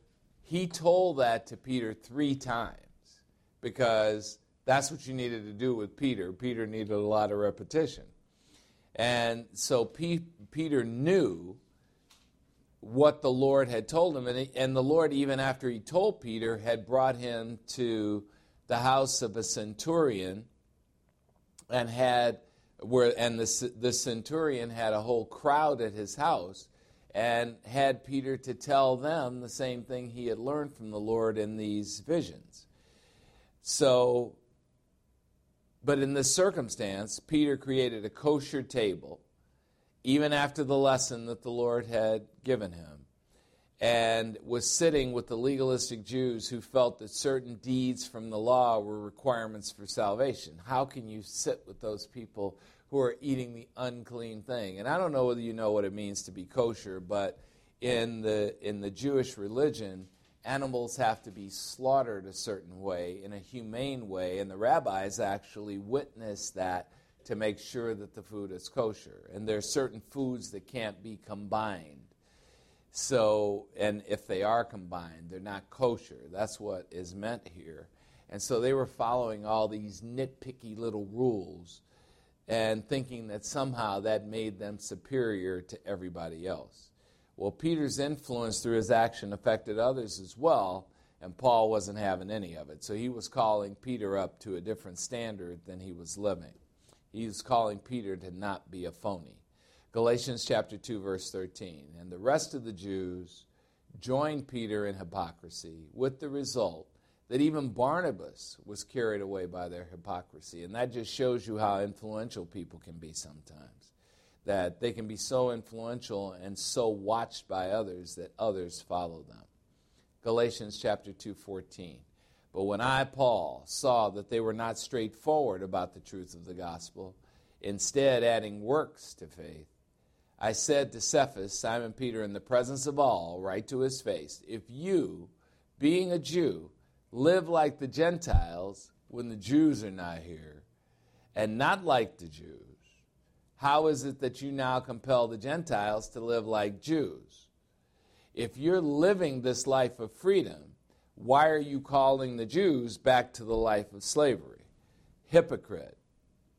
he told that to Peter three times because that's what you needed to do with Peter. Peter needed a lot of repetition. And so P- Peter knew what the Lord had told him. And, he, and the Lord, even after he told Peter, had brought him to the house of a centurion and had where and the, the centurion had a whole crowd at his house and had Peter to tell them the same thing he had learned from the Lord in these visions. So, but in this circumstance, Peter created a kosher table, even after the lesson that the Lord had given him, and was sitting with the legalistic Jews who felt that certain deeds from the law were requirements for salvation. How can you sit with those people who are eating the unclean thing. And I don't know whether you know what it means to be kosher, but in the, in the Jewish religion, animals have to be slaughtered a certain way, in a humane way, and the rabbis actually witness that to make sure that the food is kosher. And there are certain foods that can't be combined. So, and if they are combined, they're not kosher. That's what is meant here. And so they were following all these nitpicky little rules and thinking that somehow that made them superior to everybody else. Well, Peter's influence through his action affected others as well, and Paul wasn't having any of it. So he was calling Peter up to a different standard than he was living. He was calling Peter to not be a phony. Galatians chapter 2 verse 13. And the rest of the Jews joined Peter in hypocrisy with the result that even Barnabas was carried away by their hypocrisy. And that just shows you how influential people can be sometimes. That they can be so influential and so watched by others that others follow them. Galatians chapter 2:14. But when I Paul saw that they were not straightforward about the truth of the gospel, instead adding works to faith, I said to Cephas, Simon Peter, in the presence of all, right to his face, if you, being a Jew, live like the Gentiles when the Jews are not here, and not like the Jews, how is it that you now compel the Gentiles to live like Jews? If you're living this life of freedom, why are you calling the Jews back to the life of slavery? Hypocrite.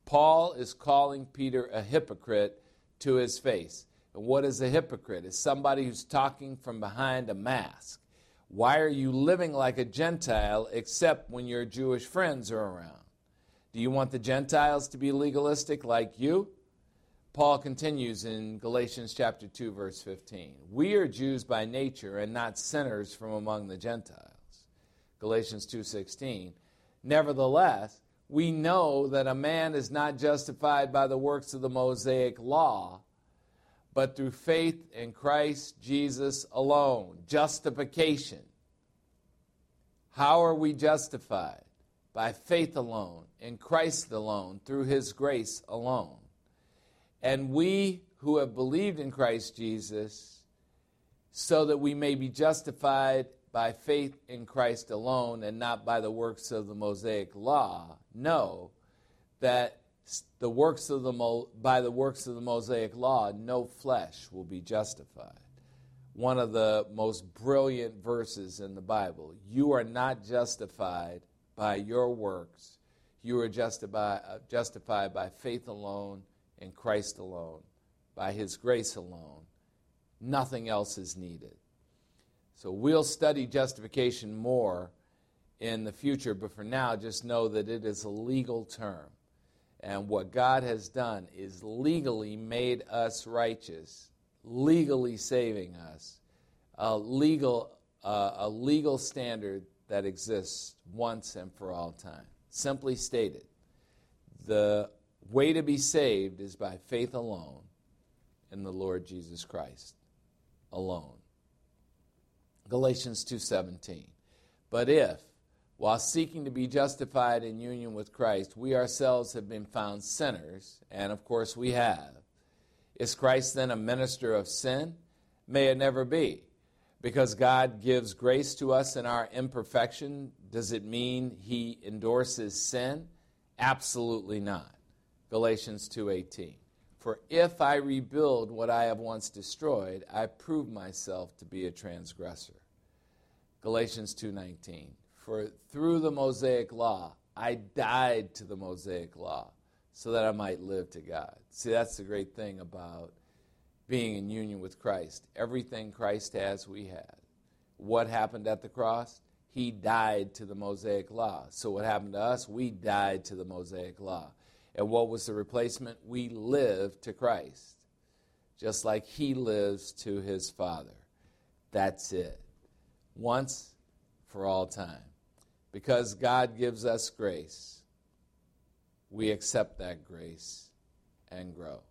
Paul is calling Peter a hypocrite to his face. And what is a hypocrite? It's somebody who's talking from behind a mask. Why are you living like a Gentile except when your Jewish friends are around? Do you want the Gentiles to be legalistic like you? Paul continues in Galatians chapter 2 verse 15. We are Jews by nature and not sinners from among the Gentiles. Galatians 2:16. Nevertheless, we know that a man is not justified by the works of the Mosaic law, but through faith in Christ Jesus alone. Justification. How are we justified? By faith alone, in Christ alone, through his grace alone. And we who have believed in Christ Jesus, so that we may be justified by faith in Christ alone and not by the works of the Mosaic law, know that the works of the by the works of the Mosaic law, no flesh will be justified. One of the most brilliant verses in the Bible. You are not justified by your works. You are justified, uh, justified by faith alone in Christ alone, by His grace alone. Nothing else is needed. So we'll study justification more in the future, but for now, just know that it is a legal term. And what God has done is legally made us righteous, legally saving us, a legal, uh, a legal standard that exists once and for all time. Simply stated, the way to be saved is by faith alone in the Lord Jesus Christ alone. Galatians 2:17. But if while seeking to be justified in union with Christ, we ourselves have been found sinners, and of course we have. Is Christ then a minister of sin? May it never be. Because God gives grace to us in our imperfection, does it mean he endorses sin? Absolutely not. Galatians 2:18. For if I rebuild what I have once destroyed, I prove myself to be a transgressor. Galatians 2:19. For through the Mosaic law I died to the Mosaic law so that I might live to God. See, that's the great thing about being in union with Christ. Everything Christ has, we have. What happened at the cross? He died to the Mosaic law. So what happened to us? We died to the Mosaic law. And what was the replacement? We live to Christ, just like He lives to His Father. That's it. Once for all time. Because God gives us grace, we accept that grace and grow.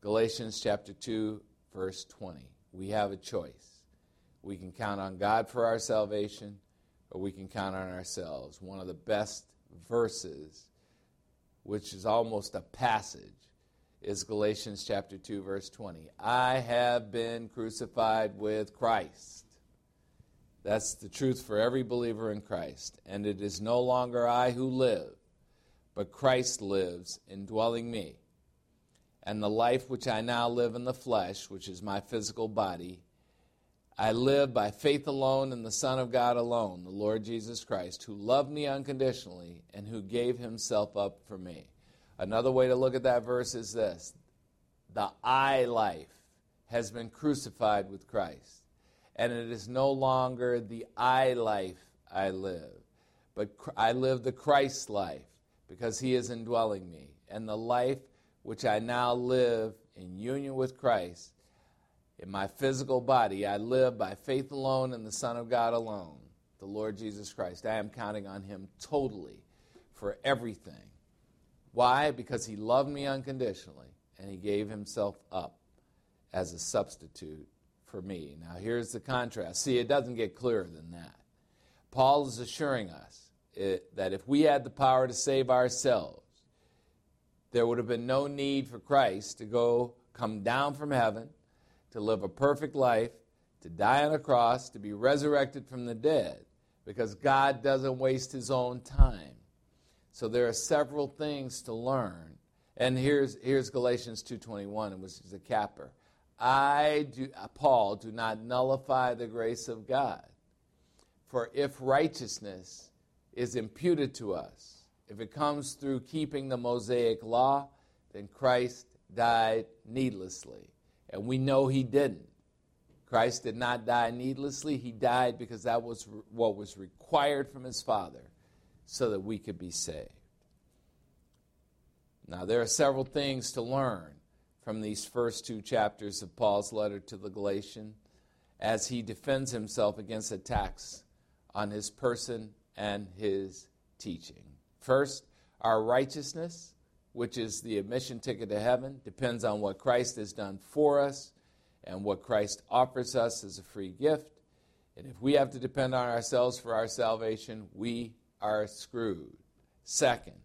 Galatians chapter 2, verse 20. We have a choice. We can count on God for our salvation, or we can count on ourselves. One of the best verses which is almost a passage, is Galatians chapter 2 verse 20. I have been crucified with Christ. That's the truth for every believer in Christ. And it is no longer I who live, but Christ lives indwelling me. And the life which I now live in the flesh, which is my physical body, I live by faith alone in the Son of God alone, the Lord Jesus Christ, who loved me unconditionally and who gave himself up for me. Another way to look at that verse is this the I life has been crucified with Christ, and it is no longer the I life I live, but I live the Christ life because he is indwelling me. And the life which I now live in union with Christ in my physical body, I live by faith alone in the Son of God alone, the Lord Jesus Christ. I am counting on Him totally for everything. Why? Because He loved me unconditionally and He gave Himself up as a substitute for me. Now, here's the contrast. See, it doesn't get clearer than that. Paul is assuring us it, that if we had the power to save ourselves, there would have been no need for Christ to go come down from heaven to live a perfect life, to die on a cross, to be resurrected from the dead, because God doesn't waste his own time. So there are several things to learn. And here's, here's Galatians 2.21, which is a capper. I, do, uh, Paul, do not nullify the grace of God. For if righteousness is imputed to us, if it comes through keeping the Mosaic law, then Christ died needlessly. And we know he didn't. Christ did not die needlessly. He died because that was what was required from his Father so that we could be saved. Now, there are several things to learn from these first two chapters of Paul's letter to the Galatians as he defends himself against attacks on his person and his teaching. First, Our righteousness, which is the admission ticket to heaven, depends on what Christ has done for us and what Christ offers us as a free gift. And if we have to depend on ourselves for our salvation, we are screwed. Second,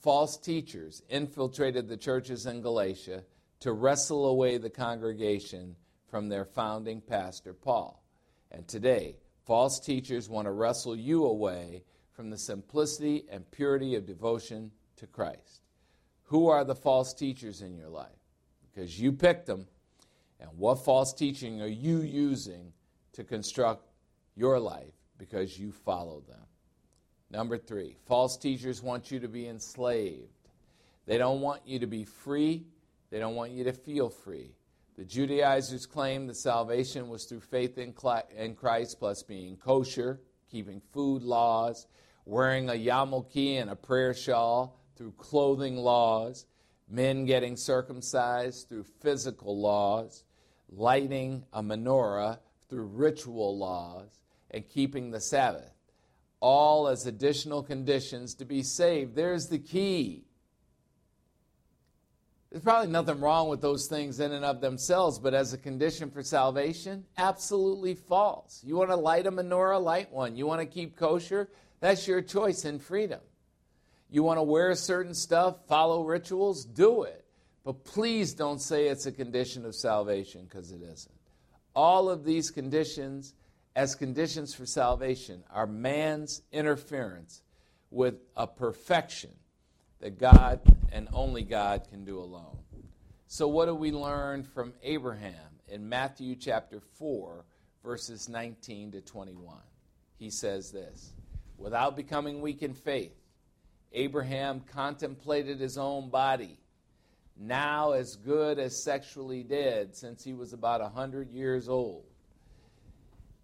false teachers infiltrated the churches in Galatia to wrestle away the congregation from their founding pastor, Paul. And today, false teachers want to wrestle you away from the simplicity and purity of devotion to Christ. Who are the false teachers in your life? Because you picked them. And what false teaching are you using to construct your life because you follow them? Number three, false teachers want you to be enslaved. They don't want you to be free, they don't want you to feel free. The Judaizers claim that salvation was through faith in Christ plus being kosher, keeping food laws, wearing a yarmulke and a prayer shawl through clothing laws, men getting circumcised through physical laws, lighting a menorah through ritual laws, and keeping the Sabbath, all as additional conditions to be saved. There's the key. There's probably nothing wrong with those things in and of themselves, but as a condition for salvation, absolutely false. You want to light a menorah, light one. You want to keep kosher, that's your choice and freedom. You want to wear certain stuff, follow rituals, do it. But please don't say it's a condition of salvation because it isn't. All of these conditions, as conditions for salvation, are man's interference with a perfection that God and only God can do alone. So, what do we learn from Abraham in Matthew chapter 4, verses 19 to 21? He says this Without becoming weak in faith, Abraham contemplated his own body, now as good as sexually dead, since he was about a 100 years old,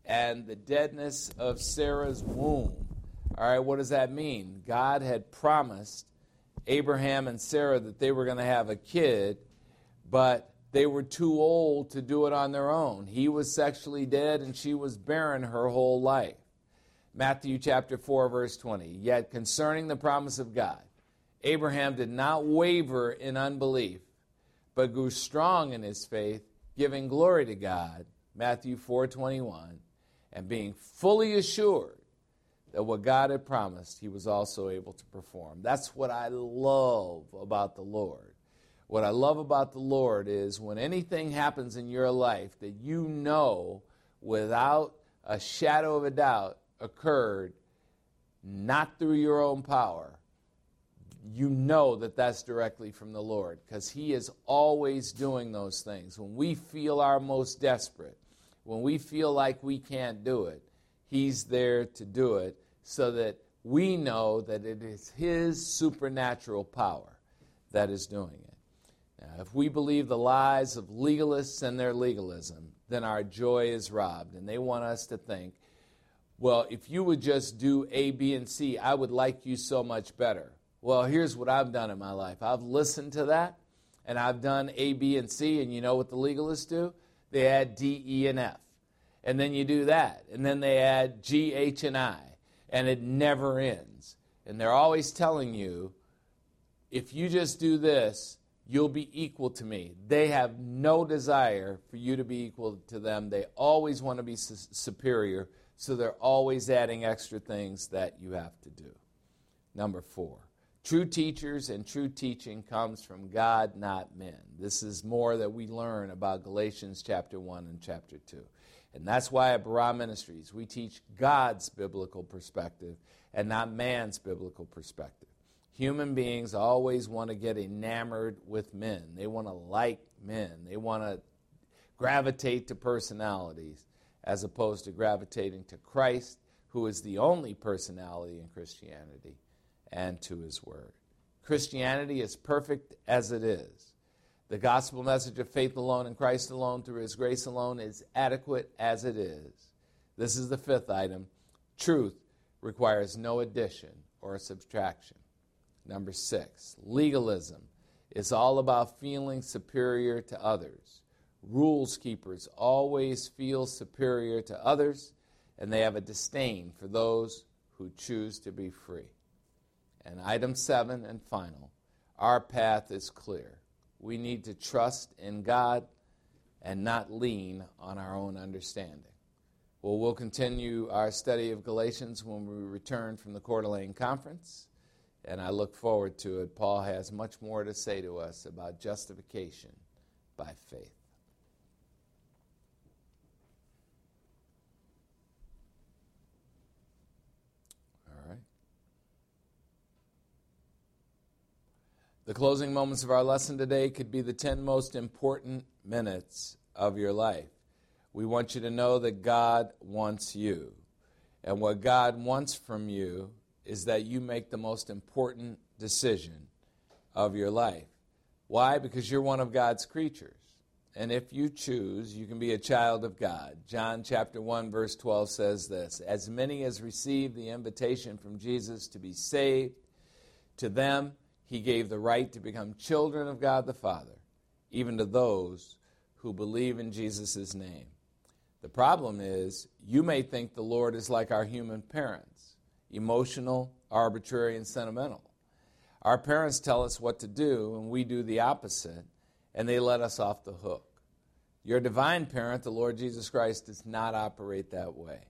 and the deadness of Sarah's womb. All right, what does that mean? God had promised Abraham and Sarah that they were going to have a kid, but they were too old to do it on their own. He was sexually dead and she was barren her whole life. Matthew chapter 4 verse 20. Yet concerning the promise of God, Abraham did not waver in unbelief, but grew strong in his faith, giving glory to God. Matthew 4:21, and being fully assured that what God had promised, he was also able to perform. That's what I love about the Lord. What I love about the Lord is when anything happens in your life that you know without a shadow of a doubt occurred not through your own power, you know that that's directly from the Lord because He is always doing those things. When we feel our most desperate, when we feel like we can't do it, He's there to do it so that we know that it is His supernatural power that is doing it. Now, if we believe the lies of legalists and their legalism, then our joy is robbed. And they want us to think, well, if you would just do A, B, and C, I would like you so much better. Well, here's what I've done in my life I've listened to that, and I've done A, B, and C, and you know what the legalists do? They add D, E, and F. And then you do that, and then they add G, H, and I and it never ends. And they're always telling you, if you just do this, you'll be equal to me. They have no desire for you to be equal to them. They always want to be su- superior, so they're always adding extra things that you have to do. Number four. True teachers and true teaching comes from God, not men. This is more that we learn about Galatians chapter 1 and chapter 2. And that's why at Barah Ministries, we teach God's biblical perspective and not man's biblical perspective. Human beings always want to get enamored with men, they want to like men, they want to gravitate to personalities as opposed to gravitating to Christ, who is the only personality in Christianity, and to his word. Christianity is perfect as it is. The gospel message of faith alone in Christ alone through his grace alone is adequate as it is. This is the fifth item. Truth requires no addition or subtraction. Number six, legalism is all about feeling superior to others. Rules keepers always feel superior to others, and they have a disdain for those who choose to be free. And item seven and final our path is clear. We need to trust in God and not lean on our own understanding. Well, we'll continue our study of Galatians when we return from the Coeur d'Alene Conference, and I look forward to it. Paul has much more to say to us about justification by faith. All right. The closing moments of our lesson today could be the 10 most important minutes of your life. We want you to know that God wants you. And what God wants from you is that you make the most important decision of your life. Why? Because you're one of God's creatures. And if you choose, you can be a child of God. John chapter 1 verse 12 says this, as many as received the invitation from Jesus to be saved, to them he gave the right to become children of God the Father, even to those who believe in Jesus' name. The problem is, you may think the Lord is like our human parents emotional, arbitrary, and sentimental. Our parents tell us what to do, and we do the opposite, and they let us off the hook. Your divine parent, the Lord Jesus Christ, does not operate that way.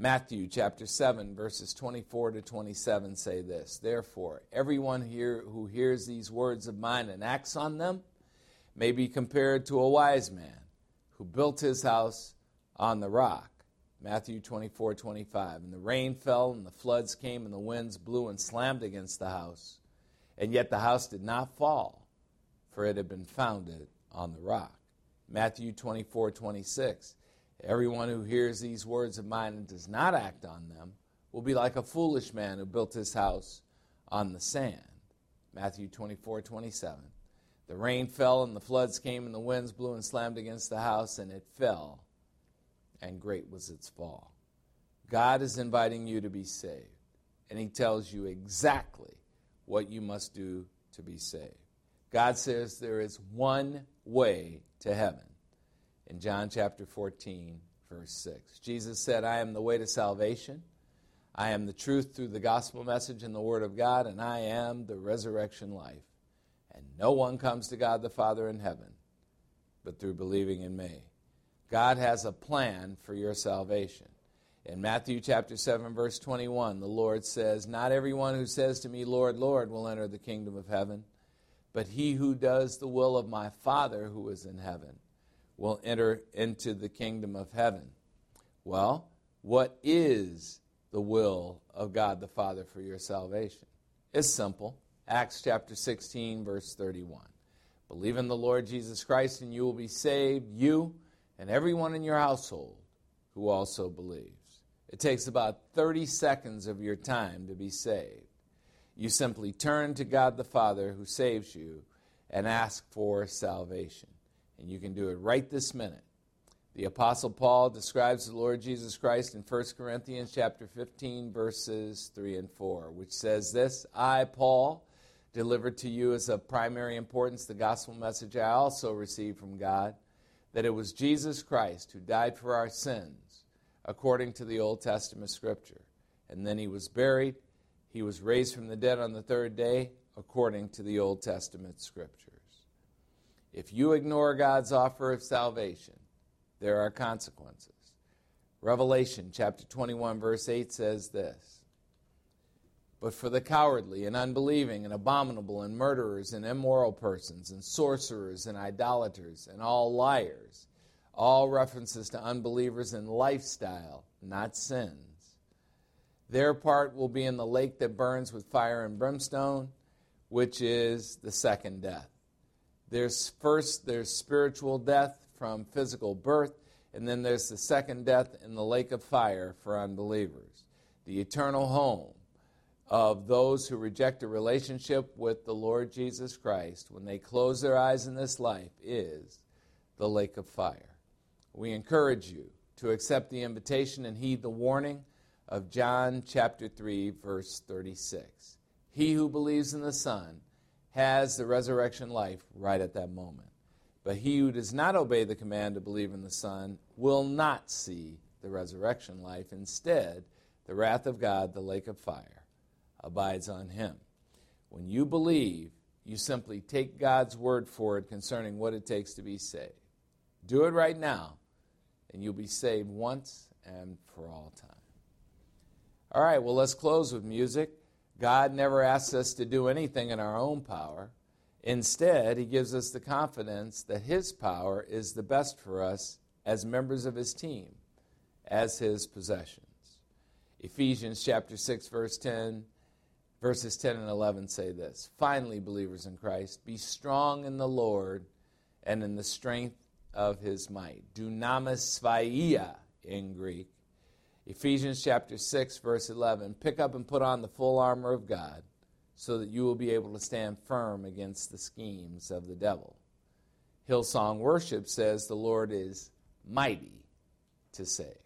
Matthew chapter 7, verses 24 to 27 say this Therefore, everyone here who hears these words of mine and acts on them may be compared to a wise man who built his house on the rock. Matthew 24, 25. And the rain fell, and the floods came, and the winds blew and slammed against the house. And yet the house did not fall, for it had been founded on the rock. Matthew 24, 26. Everyone who hears these words of mine and does not act on them will be like a foolish man who built his house on the sand. Matthew 24, 27. The rain fell, and the floods came, and the winds blew and slammed against the house, and it fell and great was its fall. God is inviting you to be saved, and He tells you exactly what you must do to be saved. God says there is one way to heaven. In John chapter 14, verse 6, Jesus said, I am the way to salvation. I am the truth through the gospel message and the word of God, and I am the resurrection life. And no one comes to God the Father in heaven but through believing in me. God has a plan for your salvation. In Matthew chapter 7 verse 21, the Lord says, "Not everyone who says to me, Lord, Lord, will enter the kingdom of heaven, but he who does the will of my Father who is in heaven will enter into the kingdom of heaven." Well, what is the will of God the Father for your salvation? It's simple. Acts chapter 16 verse 31. Believe in the Lord Jesus Christ and you will be saved, you and everyone in your household who also believes. It takes about 30 seconds of your time to be saved. You simply turn to God the Father who saves you and ask for salvation. And you can do it right this minute. The apostle Paul describes the Lord Jesus Christ in 1 Corinthians chapter 15 verses 3 and 4, which says this, I Paul delivered to you as of primary importance the gospel message I also received from God that it was Jesus Christ who died for our sins according to the Old Testament scripture. And then he was buried. He was raised from the dead on the third day according to the Old Testament scriptures. If you ignore God's offer of salvation, there are consequences. Revelation chapter 21, verse 8 says this but for the cowardly and unbelieving and abominable and murderers and immoral persons and sorcerers and idolaters and all liars. All references to unbelievers in lifestyle, not sins. Their part will be in the lake that burns with fire and brimstone, which is the second death. There's first there's spiritual death from physical birth, and then there's the second death in the lake of fire for unbelievers. The eternal home of those who reject a relationship with the Lord Jesus Christ when they close their eyes in this life is the lake of fire. We encourage you to accept the invitation and heed the warning of John chapter 3 verse 36. He who believes in the Son has the resurrection life right at that moment. But he who does not obey the command to believe in the Son will not see the resurrection life. Instead, the wrath of God, the lake of fire abides on him. When you believe, you simply take God's word for it concerning what it takes to be saved. Do it right now, and you'll be saved once and for all time. All right, well, let's close with music. God never asks us to do anything in our own power. Instead, He gives us the confidence that His power is the best for us as members of His team, as His possessions. Ephesians chapter 6, verse 10, verses 10 and 11 say this Finally, believers in Christ, be strong in the Lord and in the strength of His might. Dunamis phaia in Greek. Ephesians chapter 6, verse 11 Pick up and put on the full armor of God so that you will be able to stand firm against the schemes of the devil. Hillsong Worship says the Lord is mighty to save.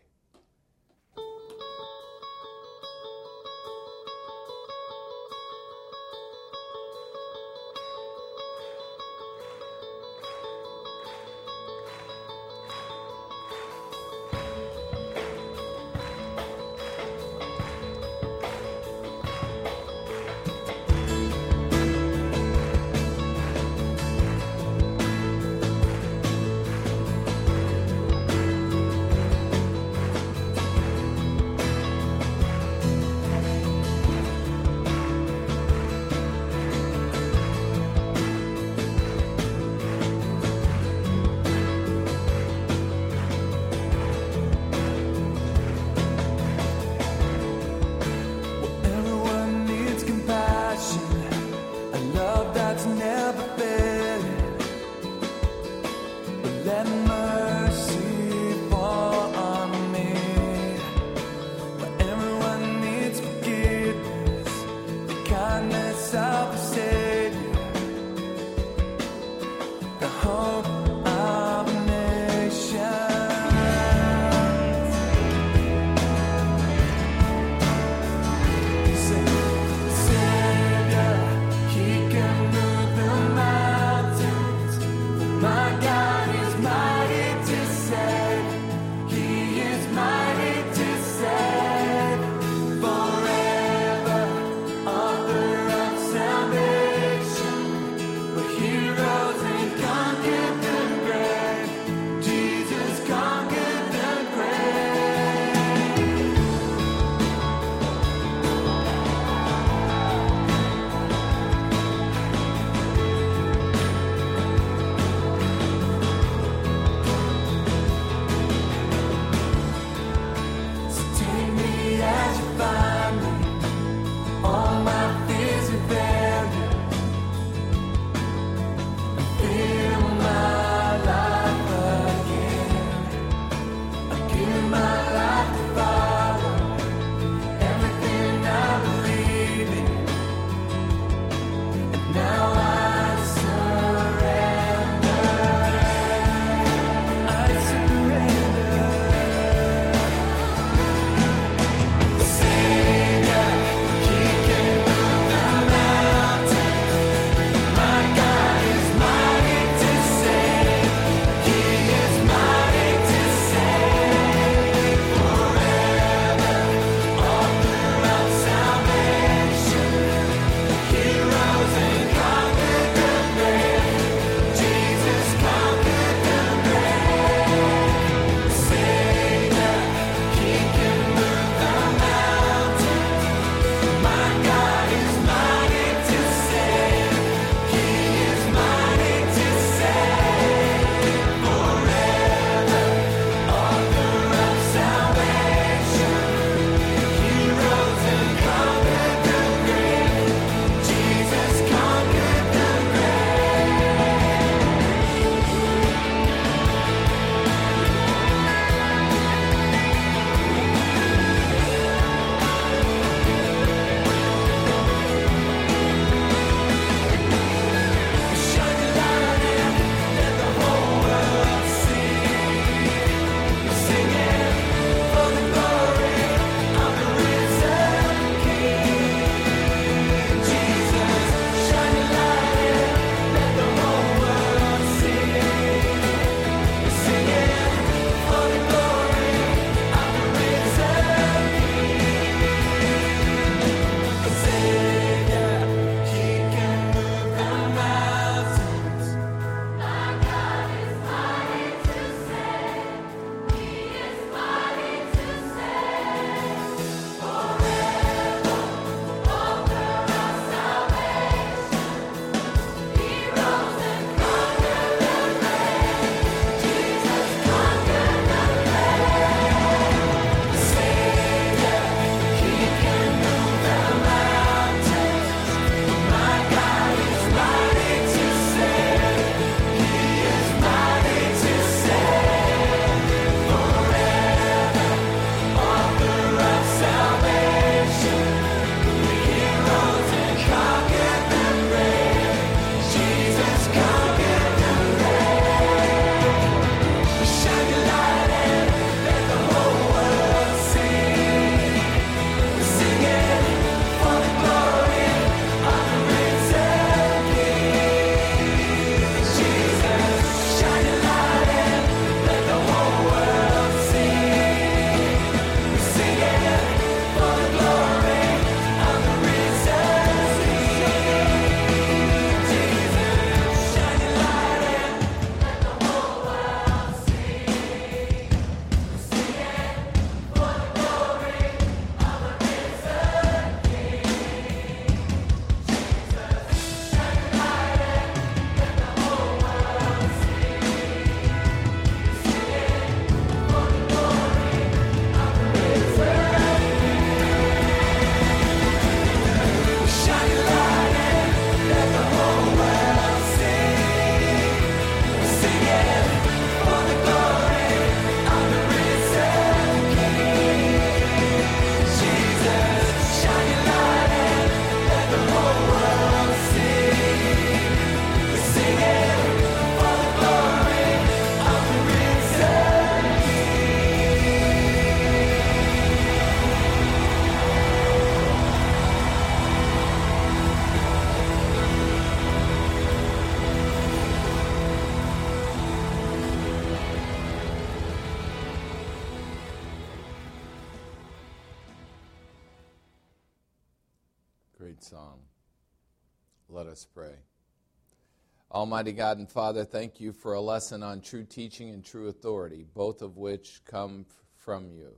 Almighty God and Father, thank you for a lesson on true teaching and true authority, both of which come from you.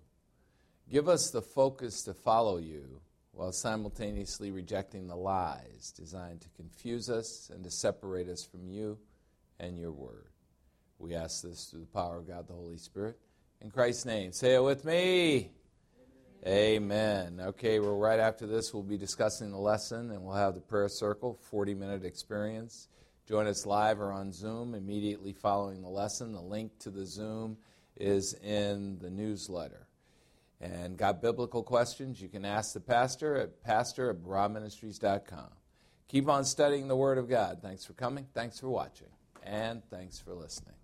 Give us the focus to follow you while simultaneously rejecting the lies designed to confuse us and to separate us from you and your word. We ask this through the power of God the Holy Spirit. In Christ's name, say it with me. Amen. Okay, well, right after this, we'll be discussing the lesson and we'll have the prayer circle, 40 minute experience. Join us live or on Zoom immediately following the lesson. The link to the Zoom is in the newsletter. And got biblical questions, you can ask the pastor at pastor at barahministries.com. Keep on studying the Word of God. Thanks for coming, thanks for watching, and thanks for listening.